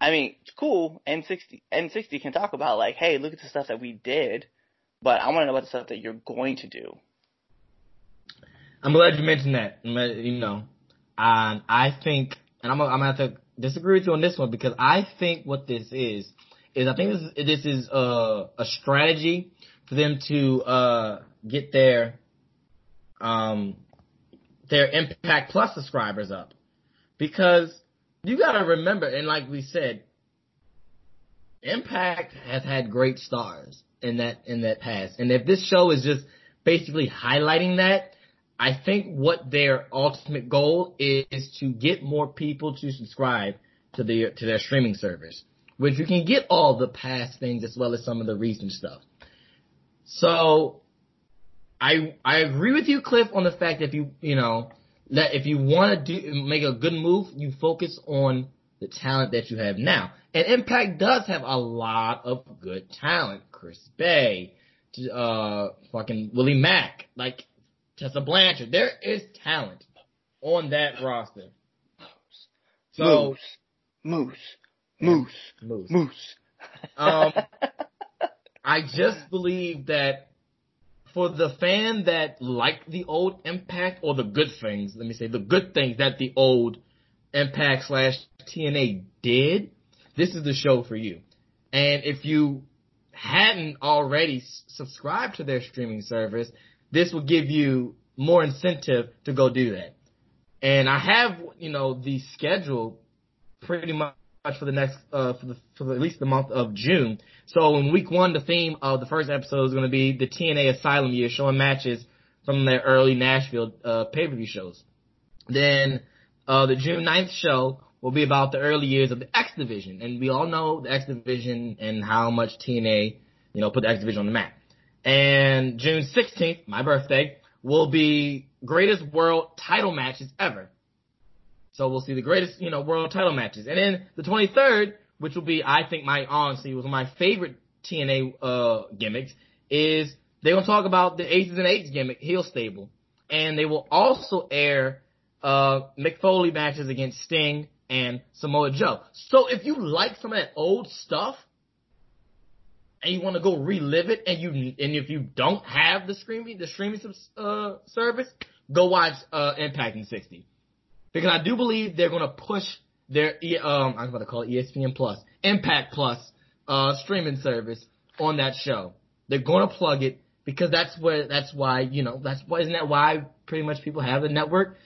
I mean, it's cool. N60, N60 can talk about like, hey, look at the stuff that we did, but I want to know about the stuff that you're going to do. I'm glad you mentioned that. You know, um, I think, and I'm, I'm gonna have to disagree with you on this one because I think what this is is I think this is, this is a, a strategy for them to uh, get their um, their Impact Plus subscribers up. Because you gotta remember, and like we said, Impact has had great stars in that, in that past. And if this show is just basically highlighting that, I think what their ultimate goal is, to get more people to subscribe to their, to their streaming service. Which you can get all the past things as well as some of the recent stuff. So I I agree with you, Cliff, on the fact that if you you know that if you want to do make a good move, you focus on the talent that you have now. And Impact does have a lot of good talent. Chris Bey, uh, fucking Willie Mack, like Tessa Blanchard. There is talent on that roster. So moose, moose, moose, moose. Um, I just believe that for the fan that liked the old Impact or the good things, let me say the good things that the old Impact slash TNA did, this is the show for you. And if you hadn't already subscribed to their streaming service, this will give you more incentive to go do that. And I have, you know, the schedule pretty much for the next uh, for the for at least the month of June. So in week one, the theme of the first episode is going to be the TNA Asylum year, showing matches from their early Nashville uh, pay per view shows. Then uh, the June 9th show will be about the early years of the X Division, and we all know the X Division and how much TNA, you know, put the X Division on the map. And June 16th, my birthday, will be greatest world title matches ever. So we'll see the greatest, you know, world title matches. And then the 23rd, which will be, I think, my honestly was my favorite TNA uh, gimmicks, is they're gonna talk about the Aces and Eights gimmick, heel stable, and they will also air uh, Mick Foley matches against Sting and Samoa Joe. So if you like some of that old stuff and you want to go relive it, and you and if you don't have the streaming the streaming uh, service, go watch uh, Impact in 60 because I do believe they're going to push their um I'm about to call it ESPN Plus Impact Plus uh, streaming service on that show. They're going to plug it because that's where that's why you know that's why isn't that why pretty much people have the network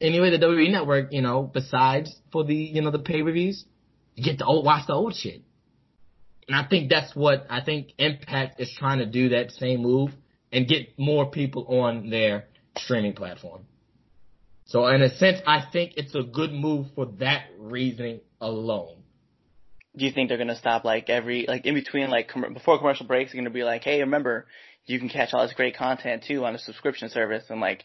anyway the WWE network you know besides for the you know the pay per views you get to old, watch the old shit and I think that's what I think Impact is trying to do that same move and get more people on their streaming platform. So in a sense, I think it's a good move for that reasoning alone. Do you think they're gonna stop like every like in between like com- before commercial breaks? They're gonna be like, hey, remember you can catch all this great content too on a subscription service and like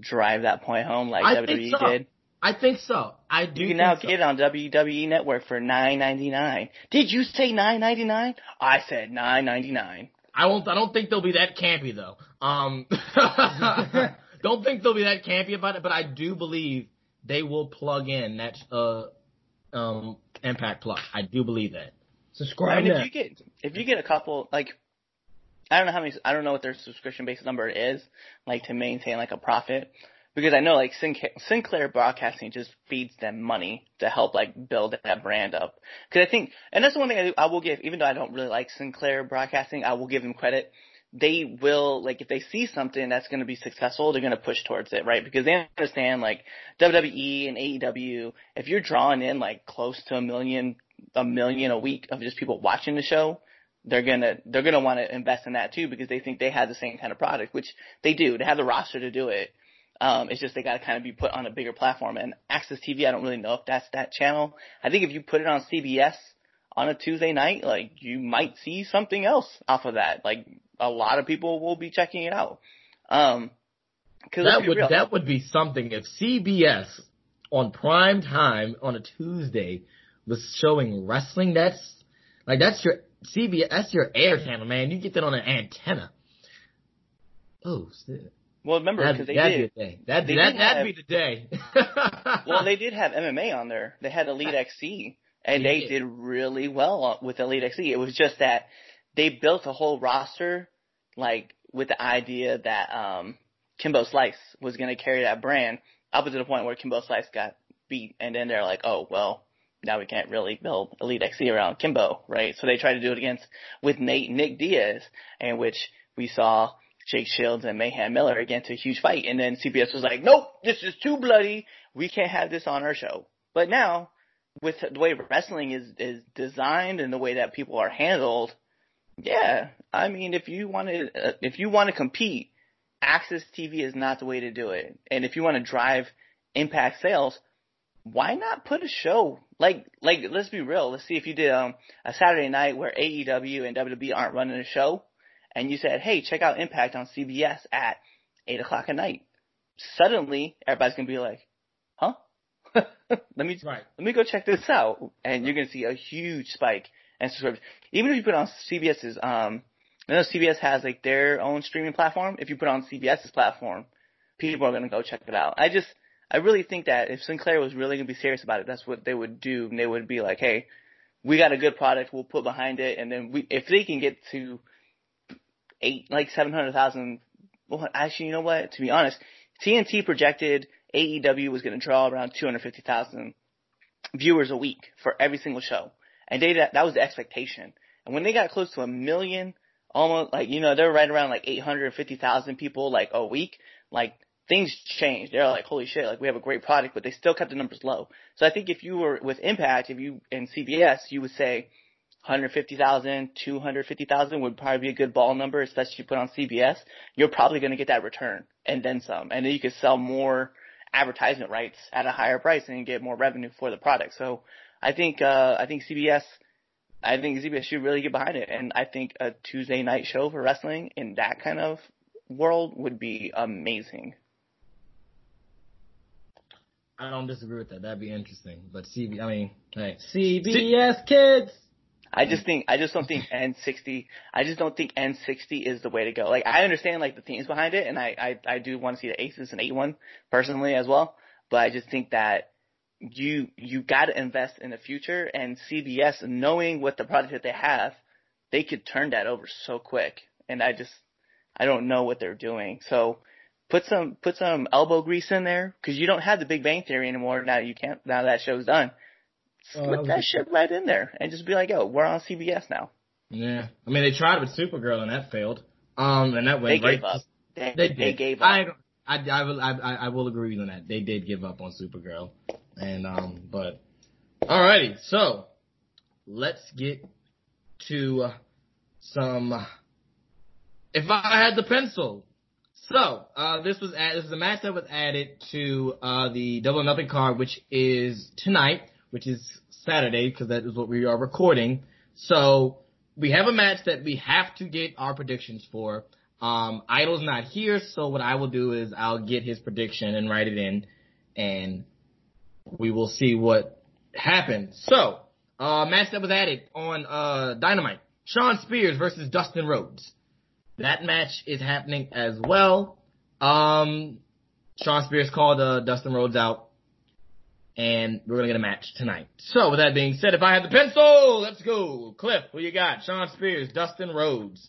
drive that point home like I WWE so. did. I think so. I do. You can now so. get it on WWE Network for nine ninety nine. Did you say nine ninety nine? I said nine ninety nine. I won't. I don't think they'll be that campy though. Um, don't think they'll be that campy about it, but I do believe they will plug in that uh, um, Impact Plus. I do believe that. Subscribe I mean, if you get if you get a couple like I don't know how many I don't know what their subscription based number is like to maintain like a profit because I know like Sinclair, Sinclair Broadcasting just feeds them money to help like build that brand up. Because I think, and that's the one thing I, do, I will give, even though I don't really like Sinclair Broadcasting, I will give them credit. They will like if they see something that's going to be successful, they're going to push towards it, right? Because they understand like WWE and AEW, if you're drawing in like close to a million, a million a week of just people watching the show, they're gonna they're gonna want to invest in that too because they think they have the same kind of product, which they do. They have the roster to do it. Um, it's just they got to kind of be put on a bigger platform. And AXS TV, I don't really know if that's that channel. I think if you put it on CBS on a Tuesday night, like you might see something else off of that. Like a lot of people will be checking it out. Um, cause that would real, that would be something if CBS on prime time on a Tuesday was showing wrestling. That's like that's your CBS. That's your air channel, man. You get that on an antenna. Oh, shit. Well, remember because they that'd did. Be a day. That'd, they that, did that'd have, be the day. well, they did have MMA on there. They had Elite XC, and They they did. did really well with Elite XC. It was just that they built a whole roster, like with the idea that um Kimbo Slice was going to carry that brand up to the point where Kimbo Slice got beat, and then they're like, oh well, now we can't really build Elite XC around Kimbo, right? So they tried to do it against with Nate Nick Diaz, in which we saw Jake Shields and Mayhem Miller against a huge fight, and then CBS was like, nope, this is too bloody. We can't have this on our show. But now, with the way wrestling is is designed and the way that people are handled, yeah, I mean, if you want to uh, if you want to compete, AXS TV is not the way to do it. And if you want to drive Impact sales, why not put a show like like let's be real. Let's see if you did um a Saturday night where AEW and WWE aren't running a show, and you said, hey, check out Impact on CBS at eight o'clock at night. Suddenly, everybody's gonna be like, huh? let me right. let me go check this out, and you're gonna see a huge spike and subscribers. Even if you put on CBS's um, I know CBS has like their own streaming platform. If you put on CBS's platform, people are gonna go check it out. I just I really think that if Sinclair was really gonna be serious about it, that's what they would do. And they would be like, hey, we got a good product, we'll put behind it, and then we if they can get to eight like seven hundred thousand. Well, actually, you know what? To be honest, TNT projected AEW was going to draw around two hundred fifty thousand viewers a week for every single show, and they that, that was the expectation. And when they got close to a million, almost like you know they're right around like eight hundred fifty thousand people like a week, like things changed. They're like, holy shit, like we have a great product, but they still kept the numbers low. So I think if you were with Impact, if you in CBS, you would say 150,000, 250,000 would probably be a good ball number, especially if you put on CBS. You're probably going to get that return and then some. And then you could sell more advertisement rights at a higher price and get more revenue for the product. So I think, uh, I think CBS, I think CBS should really get behind it. And I think a Tuesday night show for wrestling in that kind of world would be amazing. I don't disagree with that. That'd be interesting. But CB, I mean, hey, CBS kids. I just think I just don't think N60. I just don't think N60 is the way to go. Like I understand like the themes behind it, and I I, I do want to see the Aces and Eight one personally as well. but I just think that you you got to invest in the future, and CBS, knowing what the product that they have, they could turn that over so quick. And I just I don't know what they're doing. So put some put some elbow grease in there because you don't have the Big Bang Theory anymore. Now you can't. Now that show's done. Oh, Slip that that shit right in there and just be like, "Yo, we're on CBS now." Yeah, I mean they tried with Supergirl and that failed. Um, and that They went right. gave up. They, They they, gave up. I, I, I will, I, I will agree with on that. They did give up on Supergirl, and um, but alrighty. So let's get to some. If I had the pencil. So uh, this was add, this is a match that was added to uh, the Double or Nothing card, which is tonight, which is Saturday because that is what we are recording. So we have a match that we have to get our predictions for. Um, Idol's not here, so what I will do is I'll get his prediction and write it in, and we will see what happens. So, uh, match that was added on uh, Dynamite: Shawn Spears versus Dustin Rhodes. That match is happening as well. Um, Shawn Spears called uh, Dustin Rhodes out, and we're gonna get a match tonight. So, with that being said, if I have the pencil, let's go. Cliff, who you got? Shawn Spears, Dustin Rhodes.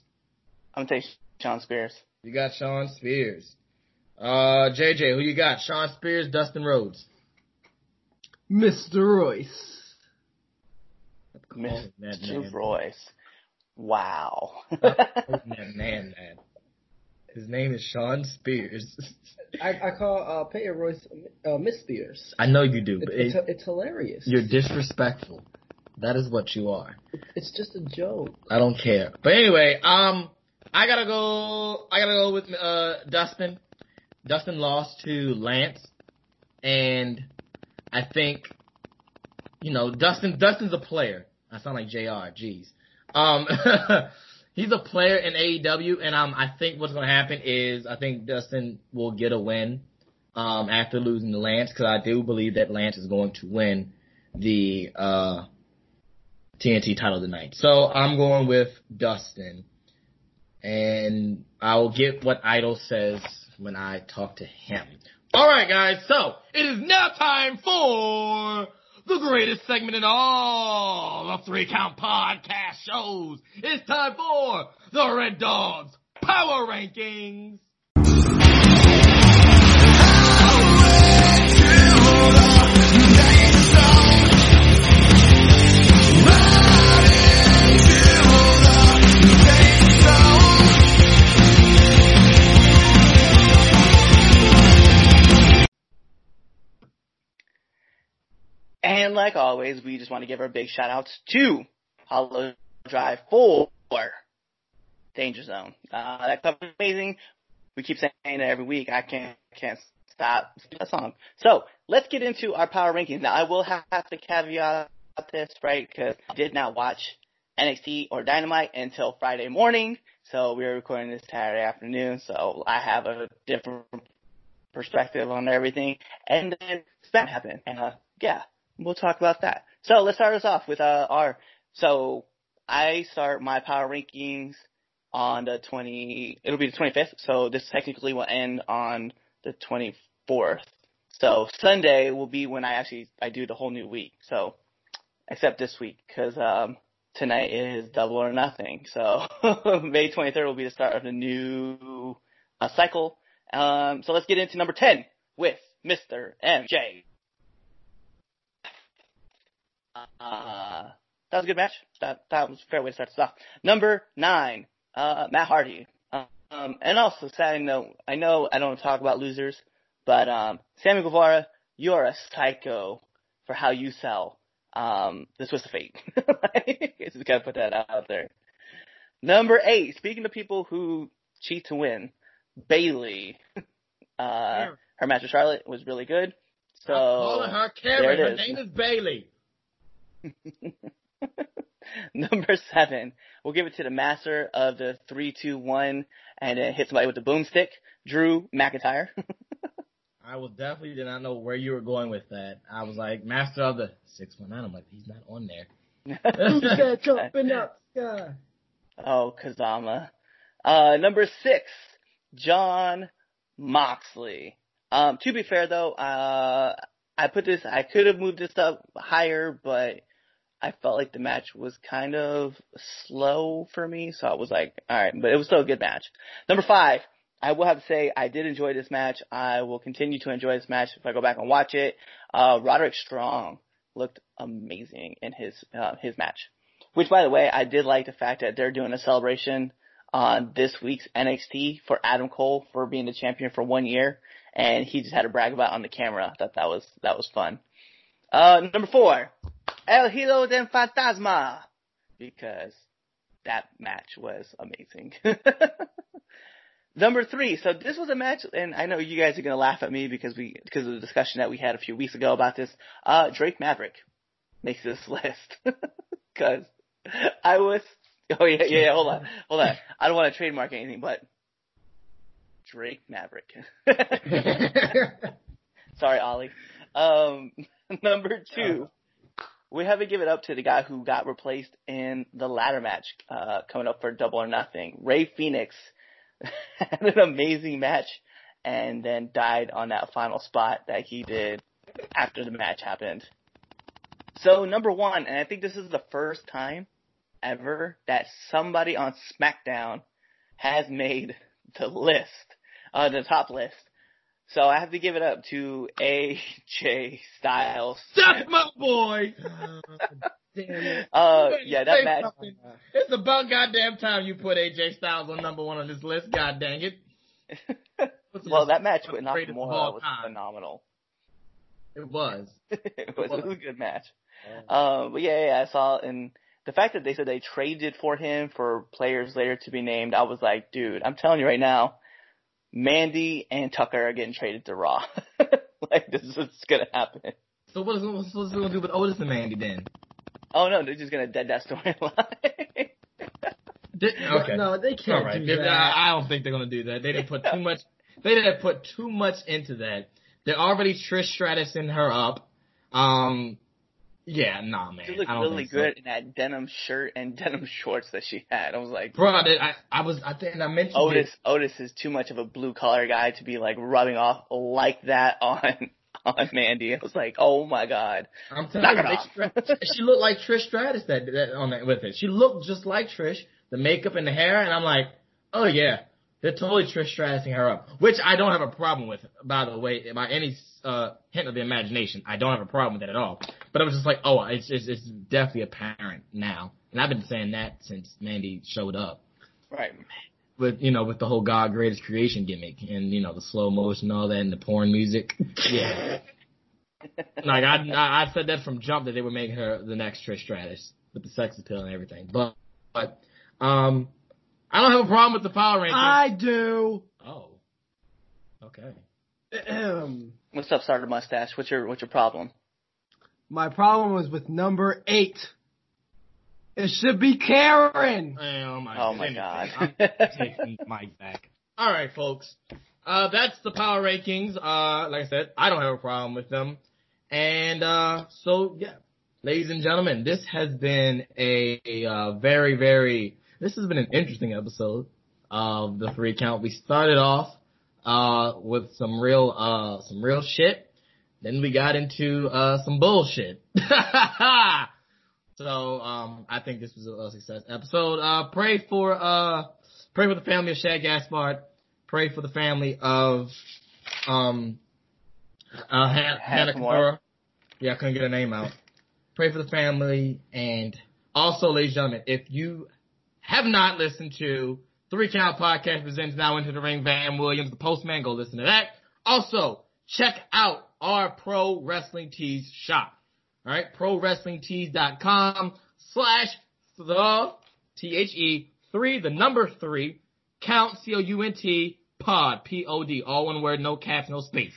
I'm take Shawn Spears. You got Shawn Spears. Uh, JJ, who you got? Shawn Spears, Dustin Rhodes. Mr. Royce. Mr. man. Royce. Wow. that man, man. His name is Shawn Spears. I, I call uh, Peyton Royce uh, Miss Spears. I know you do, It, but it's, it, it's hilarious. you're disrespectful. That is what you are. It's just a joke. I don't care. But anyway, um, I gotta go. I gotta go with uh Dustin. Dustin lost to Lance, and I think, you know, Dustin. Dustin's a player. I sound like Jr. Jeez. Um, he's a player in AEW, and um, I think what's gonna happen is I think Dustin will get a win, um, after losing to Lance, because I do believe that Lance is going to win the uh TNT title tonight. So I'm going with Dustin. And I'll get what Idol says when I talk to him. Alright guys, so it is now time for the greatest segment in all of three count podcast shows. It's time for the Red Dogs Power Rankings. And like always, we just want to give our big shout outs to Hollow Drive 4 Danger Zone. Uh, that amazing. We keep saying it every week. I can't, can't stop that song. So let's get into our power rankings. Now I will have to caveat this, right? Cause I did not watch NXT or Dynamite until Friday morning. So we are recording this Saturday afternoon. So I have a different perspective on everything. And then that happened. And, uh, yeah, we'll talk about that. So let's start us off with, uh, our, so I start my power rankings on the 20, it'll be the 25th. So this technically will end on the 24th. So Sunday will be when I actually, I do the whole new week. So, except this week, cause, um, tonight is double or nothing. So May 23rd will be the start of the new uh, cycle. Um, so let's get into number 10 with Mr. MJ. Uh, that was a good match. That, that was a fair way to start this off. Number nine, uh, Matt Hardy. Um, and also, sad note, I know I don't talk about losers, but, um, Sammy Guevara, you're a psycho for how you sell, um, the Twist of Fate. Just gotta put that out there. Number eight, speaking of people who cheat to win, Bayley. Uh, her match with Charlotte was really good. So, her it Her name is Bayley. Number seven, we'll give it to the master of the three, two, one, and then hit somebody with the boomstick, Drew McIntyre. I was definitely did not know where you were going with that. I was like, master of the 619. I'm like, he's not on there. Who's that jumping up sky? oh, Kazama. Uh, number six, Jon Moxley. Um, to be fair though, uh, I put this, I could have moved this up higher, but I felt like the match was kind of slow for me, so I was like, alright, but it was still a good match. Number five, I will have to say I did enjoy this match. I will continue to enjoy this match if I go back and watch it. Uh, Roderick Strong looked amazing in his, uh, his match. Which by the way, I did like the fact that they're doing a celebration on this week's NXT for Adam Cole for being the champion for one year, and he just had to brag about on the camera. I thought that was that was fun. Uh, number four, El Hijo del Fantasma, because that match was amazing. number three, so this was a match, and I know you guys are gonna laugh at me because we because of the discussion that we had a few weeks ago about this. Uh, Drake Maverick makes this list because I was Oh yeah, yeah, yeah. Hold on, hold on. I don't want to trademark anything, but Drake Maverick. Sorry, Ollie. Um, number two, we have to give it up to the guy who got replaced in the ladder match uh, coming up for Double or Nothing. Rey Fenix had an amazing match and then died on that final spot that he did after the match happened. So number one, and I think this is the first time ever that somebody on SmackDown has made the list, uh, the top list. So I have to give it up to AJ Styles. That's my boy. Damn it. Uh, yeah, that match. something. It's about goddamn time you put AJ Styles on number one on this list. God dang it. well, that match with Greatest of Nakamura all was time. phenomenal. It was. it, was, it was a good match. Um, but yeah, yeah, I saw, and the fact that they said they traded for him for players later to be named, I was like, dude, I'm telling you right now, Mandy and Tucker are getting traded to Raw. like this is what's gonna happen. So what is what's, what's gonna do with Otis and Mandy then? Oh no, they're just gonna dead that storyline. Did, okay. No, they can't right. do They- that. I, I don't think they're gonna do that. They didn't put too much. They didn't put too much into that. They're already Trish Stratus in her up. Um, yeah, nah, man. she looked really think so. good in that denim shirt and denim shorts that she had. I was like, Bro, I, I, I was, I think I mentioned Otis, it. Otis is too much of a blue collar guy to be like rubbing off like that on on Mandy. I was like, oh my god. I'm telling you, Knock it stra- she looked like Trish Stratus that, that on that with it. She looked just like Trish, the makeup and the hair, and I'm like, oh yeah, they're totally Trish Stratusing her up, which I don't have a problem with, by the way, by any uh, hint of the imagination. I don't have a problem with that at all. But I was just like, oh, it's it's, it's definitely apparent now, and I've been saying that since Mandy showed up. Right. With you know, with the whole God greatest creation gimmick and you know the slow motion, and all that, and the porn music. Yeah, like I, I I said that from jump that they would make her the next Trish Stratus with the sex appeal and everything. But but um, I don't have a problem with the power rankings. I do. oh, okay. Ahem. What's up, Starter Mustache? What's your what's your problem? My problem was with number eight. It should be Karen. Oh my, Oh my god. I'm taking the back. All right, folks. Uh, that's the power rankings. Uh, like I said, I don't have a problem with them. And uh, so yeah, ladies and gentlemen, this has been a, a uh, very, very. This has been an interesting episode of the free count. We started off uh, with some real, uh, some real shit. Then we got into uh, some bullshit. So um, I think this was a, success episode. Uh, pray for uh, pray for the family of Shad Gaspard. Pray for the family of um, uh, Han- Hana. Kimura. Yeah, I couldn't get her name out. Pray for the family, and also, ladies and gentlemen, if you have not listened to Three Count Podcast presents Now Into the Ring, Van Williams, the Postman, go listen to that. Also, check out our Pro Wrestling Tees shop. Alright, prowrestlingtees.com slash the T-H-E three, the number three, count C-O-U-N-T, pod, P-O-D, all one word, no caps, no space.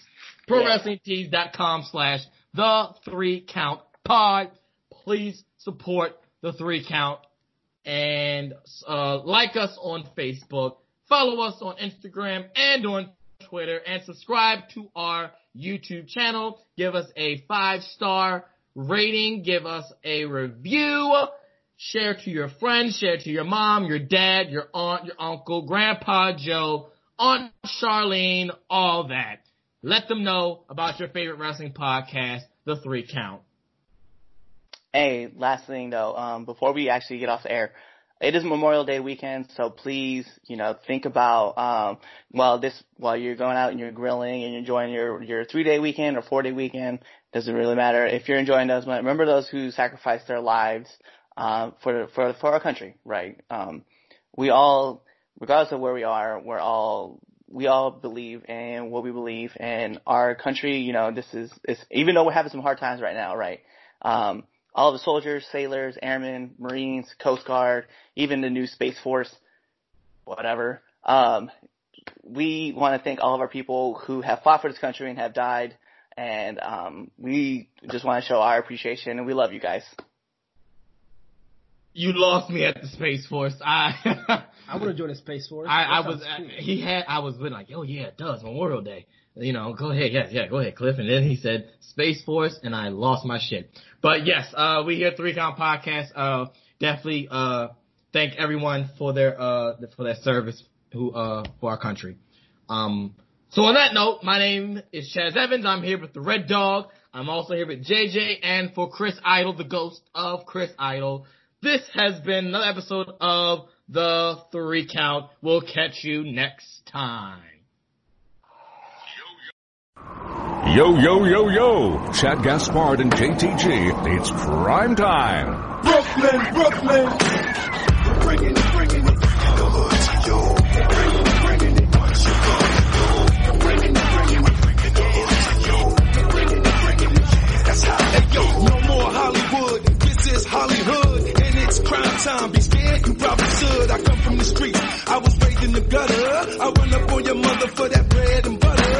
Prowrestlingtees.com slash the three count pod. Please support the three count and uh, like us on Facebook, follow us on Instagram and on Twitter, and subscribe to our YouTube channel. Give us a five star rating, give us a review, share to your friends, share to your mom, your dad, your aunt, your uncle, grandpa Joe, aunt Charlene, all that. let them know about your favorite wrestling podcast, The Three Count. Hey, last thing though, um, before we actually get off the air, it is Memorial Day weekend, so please, you know, think about, um, well, this, while you're going out and you're grilling and you're enjoying your, your three day weekend or four day weekend, doesn't really matter. If you're enjoying those, remember those who sacrificed their lives, uh, for, for, for our country, right? Um, we all, regardless of where we are, we're all, we all believe in what we believe and our country, you know, this is, is, even though we're having some hard times right now, right? Um, all the soldiers, sailors, airmen, marines, coast guard, even the new space force, whatever. Um, we want to thank all of our people who have fought for this country and have died, and um, we just want to show our appreciation and we love you guys. You lost me at the Space Force. I I want to join the Space Force. I, I was sounds cool. he had I was been like, oh yeah, it does Memorial Day. You know, go ahead, yeah, yeah, go ahead, Cliff. And then he said Space Force, and I lost my shit. But yes, uh, we here Three Count Podcast. Uh, definitely uh, thank everyone for their uh for their service who uh for our country. Um, so on that note, my name is Chaz Evans. I'm here with the Red Dog. I'm also here with JJ and for Chris Idol, the ghost of Chris Idol. This has been another episode of the Three Count. We'll catch you next time. Yo, yo, yo, yo! Shad Gaspard and JTG. It's prime time. Brooklyn, Brooklyn. Bringing it, bringing it. The hood to you. Bringing it, bringing it. Bringing it, bringing it. The hood to you. Bringing it, bringing it. That's how. Hey yo, no more Hollywood. This is Hollywood, and it's Cryme Tyme. Be scared, you probably should. I come from the streets. I was raised in the gutter. I run up on your mother for that bread and butter.